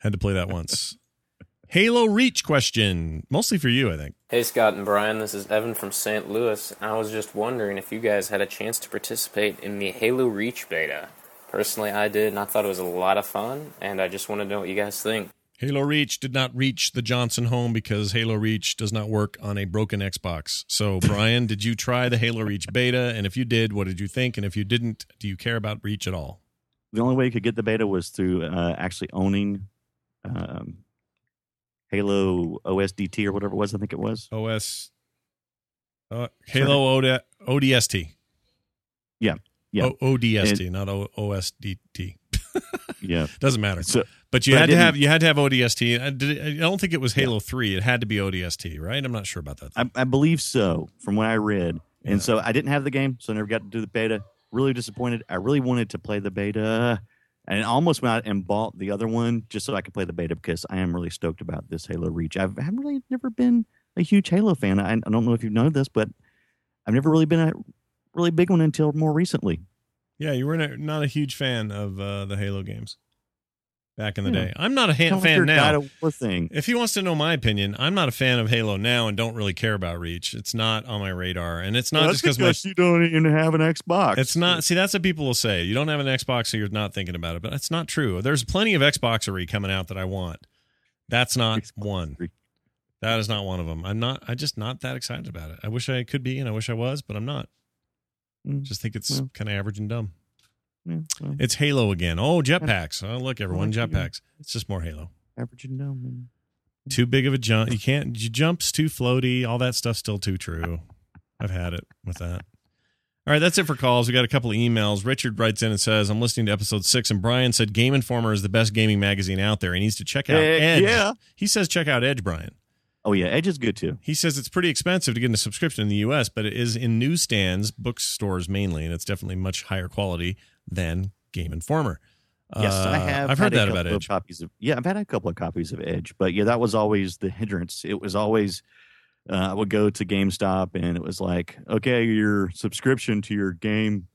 Had to play that once. Halo Reach question, mostly for you, I think. Hey Scott and Brian, this is Evan from St. Louis. I was just wondering if you guys had a chance to participate in the Halo Reach beta. Personally, I did, and I thought it was a lot of fun, and I just want to know what you guys think. Halo Reach did not reach the Johnson home because Halo Reach does not work on a broken Xbox. So, Brian, did you try the Halo Reach beta? And if you did, what did you think? And if you didn't, do you care about Reach at all? the only way you could get the beta was through uh, actually owning um, Halo OSDT or whatever it was. I think it was. OS, uh, Halo OD, ODST. Yeah, yeah. O- ODST, not o- OSDT. Yeah. Doesn't matter. So, But you but had to have you had to have ODST. I, did, I don't think it was Halo Three. It had to be ODST, right? I'm not sure about that. I, I believe so, from what I read. Yeah. And so I didn't have the game, so I never got to do the beta. Really disappointed. I really wanted to play the beta, and almost went out and bought the other one just so I could play the beta because I am really stoked about this Halo Reach. I've, I've really never been a huge Halo fan. I, I don't know if you know this, but I've never really been a really big one until more recently. Yeah, you were not- a huge fan of uh, the Halo games back in the Yeah. day. I'm not a ha- fan now. of War thing. If he wants to know my opinion, I'm not a fan of Halo now and don't really care about Reach. It's not on my radar, and it's not Well, just because my you don't even have an Xbox. It's not. See, that's what people will say. You don't have an Xbox, so you're not thinking about it. But that's not true. There's plenty of Xboxery coming out that I want. That's not one. Xboxery. That is not one of them. I'm not. I'm just not that excited about it. I wish I could be, and I wish I was, but I'm not. Mm. Just think it's Well. kind of average and dumb. Yeah, well, It's Halo again. Oh, jetpacks. Oh, look, everyone, jetpacks. It's just more Halo. average and dumb. man. Too big of a jump. You can't. Your jumps too floaty. All that stuff's still too true. I've had it with that. All right, that's it for calls. We got a couple of emails. Richard writes in and says, "I'm listening to episode six, and Brian said Game Informer is the best gaming magazine out there. He needs to check out Heck Edge. yeah. He says check out Edge, Brian. Oh yeah, Edge is good too. He says it's pretty expensive to get a subscription in the U.S., but it is in newsstands, bookstores mainly, and it's definitely much higher quality than Game Informer. Yes, I Uh, have. I've heard that about Edge. Copies of yeah, I've had a couple of copies of Edge, but yeah, that was always the hindrance. It was always uh, I would go to GameStop and it was like, okay, your subscription to your game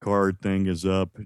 card thing is up. Do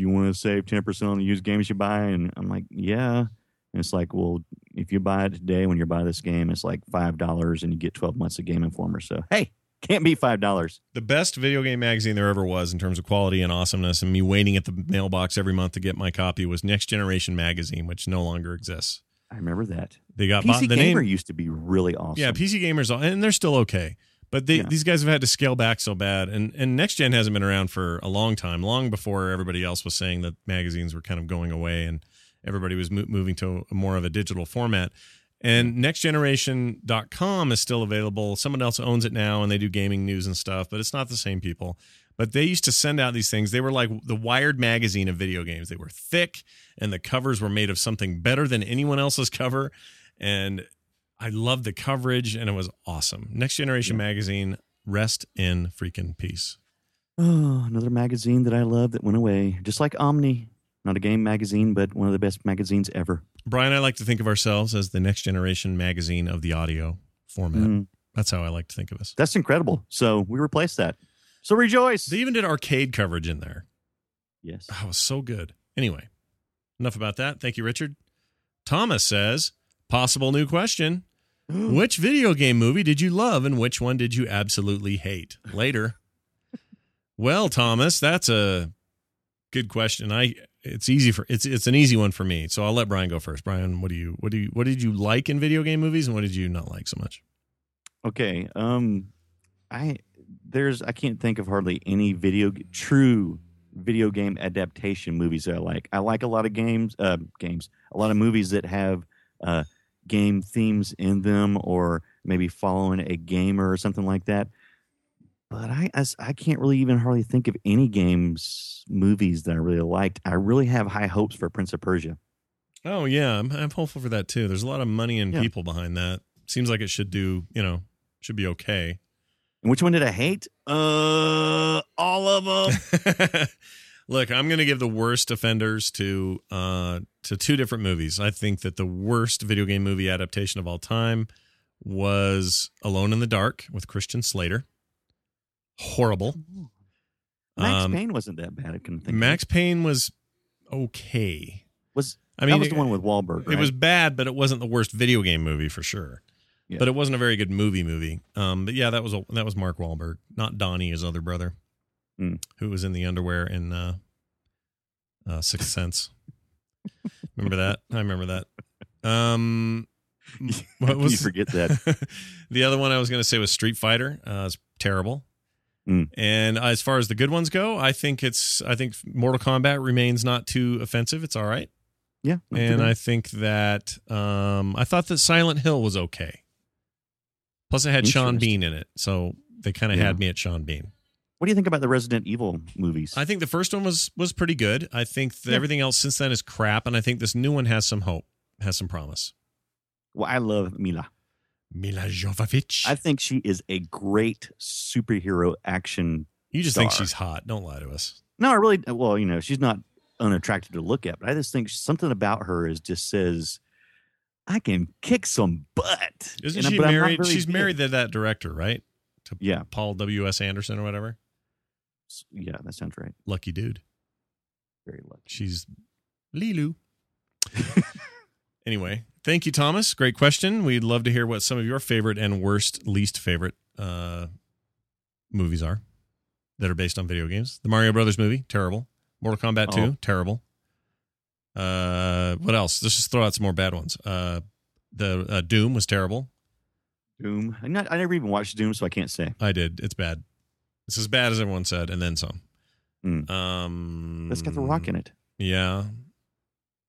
you want to save ten percent on the used games you buy? And I'm like, yeah. And it's like, well, if you buy it today when you buy this game, it's like five dollars, and you get twelve months of Game Informer. So hey, can't be five dollars. The best video game magazine there ever was in terms of quality and awesomeness, and me waiting at the mailbox every month to get my copy was Next Generation Magazine, which no longer exists. I remember that. They got PC bought. The Gamer name, used to be really awesome. yeah, PC gamers, and they're still okay. But they, Yeah. these guys have had to scale back so bad, and and next gen hasn't been around for a long time, long before everybody else was saying that magazines were kind of going away, and everybody was mo- moving to more of a digital format. And nextgeneration.com is still available. Someone else owns it now, and they do gaming news and stuff, but it's not the same people. But they used to send out these things. They were like the Wired magazine of video games. They were thick, and the covers were made of something better than anyone else's cover. And I loved the coverage, and it was awesome. Next Generation magazine, rest in freaking peace. Oh, another magazine that I love that went away. Just like Omni. Not a game magazine, but one of the best magazines ever. Brian, I like to think of ourselves as the next generation magazine of the audio format. Mm, That's how I like to think of us. that's incredible. So we replaced that. So rejoice. They even did arcade coverage in there. yes. It was so good. Anyway, enough about that. Thank you, Richard. Thomas says, possible new question. which video game movie did you love and which one did you absolutely hate? Later. well, Thomas, that's a good question. I it's easy for it's it's an easy one for me. So I'll let Brian go first. Brian, what do you what do you what did you like in video game movies and what did you not like so much? Okay. Um, I there's I can't think of hardly any video true video game adaptation movies that I like. I like a lot of games, uh, games, a lot of movies that have uh, game themes in them, or maybe following a gamer or something like that. But I, I can't really even hardly think of any games movies that I really liked. I really have high hopes for Prince of Persia. Oh yeah, I'm, I'm hopeful for that too. There's a lot of money and Yeah. people behind that. Seems like it should do, you know, should be okay. And which one did I hate? Uh, all of them. Look, I'm going to give the worst offenders to uh to two different movies. I think that the worst video game movie adaptation of all time was Alone in the Dark with Christian Slater. Horrible. Max Um, Payne wasn't that bad. I couldn't think. Max. Payne was okay. was I mean, that was the one with Wahlberg. It was bad, but it wasn't the worst video game movie for sure. Yeah. But it wasn't a very good movie movie. Um, but yeah, that was a, that was Mark Wahlberg, not Donnie, his other brother, Hmm. who was in the underwear in uh, uh, Sixth Sense. remember that? I remember that. Um, what you forget that? the other one I was going to say was Street Fighter. Uh, it's terrible. Hmm. And as far as the good ones go, I think it's I think Mortal Kombat remains not too offensive. It's all right Yeah, and. I think that um, I thought that Silent Hill was okay. Plus, it had Sean Bean in it, so they kind of Yeah. had me at Sean Bean. what do you think about the Resident Evil movies? I think the first one was was pretty good. I think that Yeah. everything else since then is crap, and I think this new one has some hope, has some promise. well, I love Milla. Milla Jovovich. I think she is a great superhero action. you just think she's hot. Don't lie to us. No, I really. Well, you know, she's not unattractive to look at, but I just think something about her is just says, "I can kick some butt." Isn't And- she married? very she's good. married to that director, right? To Yeah, Paul W. S. Anderson or whatever. yeah, that sounds right. Lucky dude. Very lucky. She's Leeloo. anyway, thank you, Thomas. Great question. We'd love to hear what some of your favorite and worst, least favorite uh, movies are that are based on video games. The Mario Brothers movie, terrible. Mortal Kombat 2, Oh. terrible. Uh, what else? Let's just throw out some more bad ones. Uh, the uh, Doom was terrible. Doom. I'm not, I never even watched Doom, so I can't say. I did. It's bad. It's as bad as everyone said, and then some. Mm. Um, Let's get the rock in it. Yeah.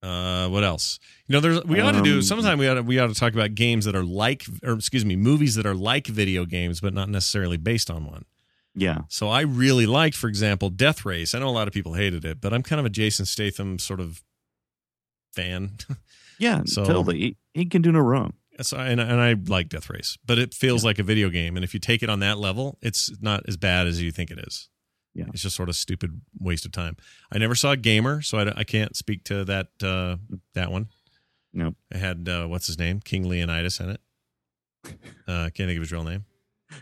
Uh, what else? You know, there's we ought to do Um, sometime. We ought to, we ought to talk about games that are like, or excuse me, movies that are like video games, but not necessarily based on one. Yeah. So I really liked, for example, Death Race. I know a lot of people hated it, but I'm kind of a Jason Statham sort of fan. Yeah, So- totally. He, he can do no wrong. so, and, and I like Death Race, but it feels like a video game. And if you take it on that level, it's not as bad as you think it is. Yeah. It's just sort of stupid waste of time. I never saw a Gamer, so I, I can't speak to that uh, that one. Nope. It had uh, what's his name, King Leonidas in it. Uh, can't think of his real name.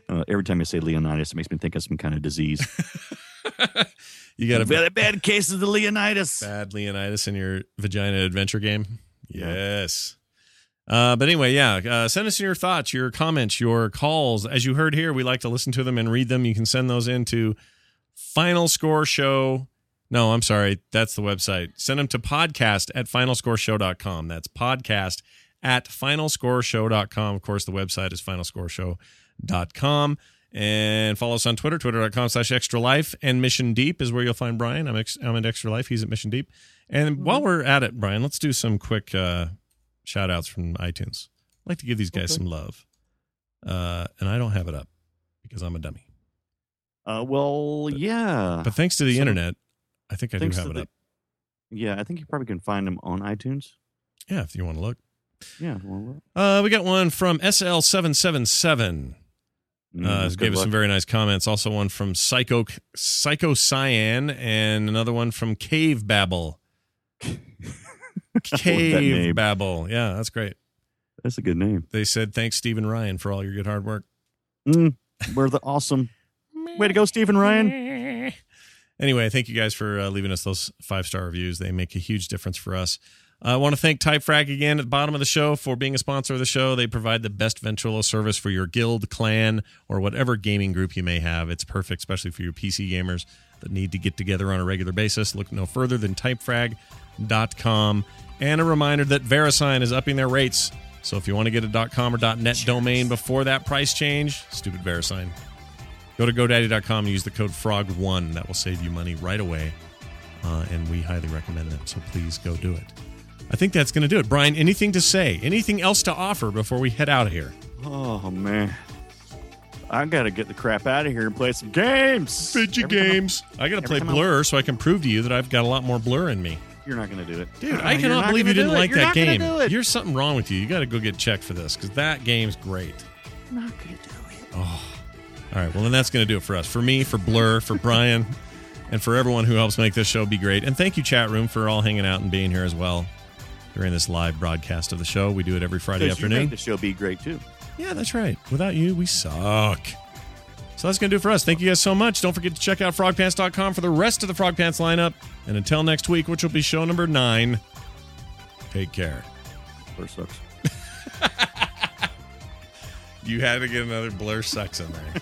Uh, every time you say Leonidas, it makes me think of some kind of disease. You got a very bad case of the Leonidas. bad Leonidas in your vagina adventure game. Yes. Uh, but anyway, yeah. Uh, send us your thoughts, your comments, your calls. As you heard here, we like to listen to them and read them. You can send those into Final Score Show. No, I'm sorry. That's the website. Send them to podcast at finalscoreshow.com. That's podcast at finalscoreshow.com. Of course, the website is finalscoreshow.com. And follow us on Twitter, twitter.com slash extra life. And Mission Deep is where you'll find Brian. I'm, ex- I'm at Extra Life. He's at Mission Deep. And while we're at it, Brian, let's do some quick uh, shout outs from iTunes. I'd like to give these guys some love. Uh, and I don't have it up because I'm a dummy. Uh, well, yeah. But thanks to the So- internet, I think I do have it the- up. Yeah, I think you probably can find them on iTunes. Yeah, if you want to look. Yeah. Well, Uh, we got one from SL777. mm, Uh, gave us some very nice comments. Also, one from Psycho Psycho Cyan, and another one from Cave Babble. Cave. Babble. Yeah, that's great. That's a good name. They said thanks, Stephen Ryan, for all your good hard work. Mm, we're the awesome. Way to go, Stephen Ryan. Anyway, thank you guys for uh, leaving us those five star reviews. They make a huge difference for us. I want to thank Typefrag again at the bottom of the show for being a sponsor of the show. They provide the best ventrilo service for your guild, clan, or whatever gaming group you may have. It's perfect, especially for your PC gamers that need to get together on a regular basis. Look no further than typefrag.com. And a reminder that VeriSign is upping their rates. So if you want to get a .com or .net domain before that price change, stupid VeriSign. Go to GoDaddy.com and use the code FROG1. That will save you money right away. Uh, and we highly recommend that. So please go do it. I think that's going to do it. Brian, anything to say? Anything else to offer before we head out of here? Oh man, I gotta get the crap out of here and play some games. Video Every time I- games. I got to play time I- Blur so I can prove to you that I've got a lot more Blur in me. You're not gonna do it, Dude, I you're cannot believe you didn't it. like You're that not game. do it. You're something wrong with you. You got to go get checked for this because that game's great. You're not gonna do it. All right, well, then that's going to do it for us. For me, for Blur, for Brian, and for everyone who helps make this show be great. And thank you, chat room, for all hanging out and being here as well during this live broadcast of the show. We do it every Friday you afternoon. make the show be great too. Yeah, that's right. Without you, we suck. So that's going to do for us. Thank you guys so much. Don't forget to check out frogpants.com for the rest of the Frog Pants lineup. And until next week, which will be show number nine, take care. Blur sucks. You had to get another blur sucks in there.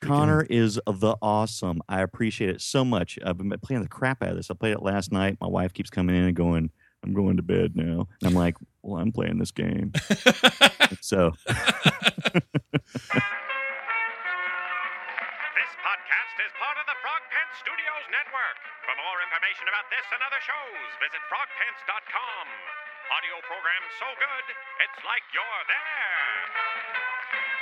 Connor is the awesome. I appreciate it so much. I've been playing the crap out of this. I played it last night. My wife keeps coming in and going, "I'm going to bed now." And I'm like, "Well, I'm playing this game." so This podcast is part of the Frog Pants Studios Network. For more information about this and other shows, visit frogpants.com. Audio program so good, it's like you're there.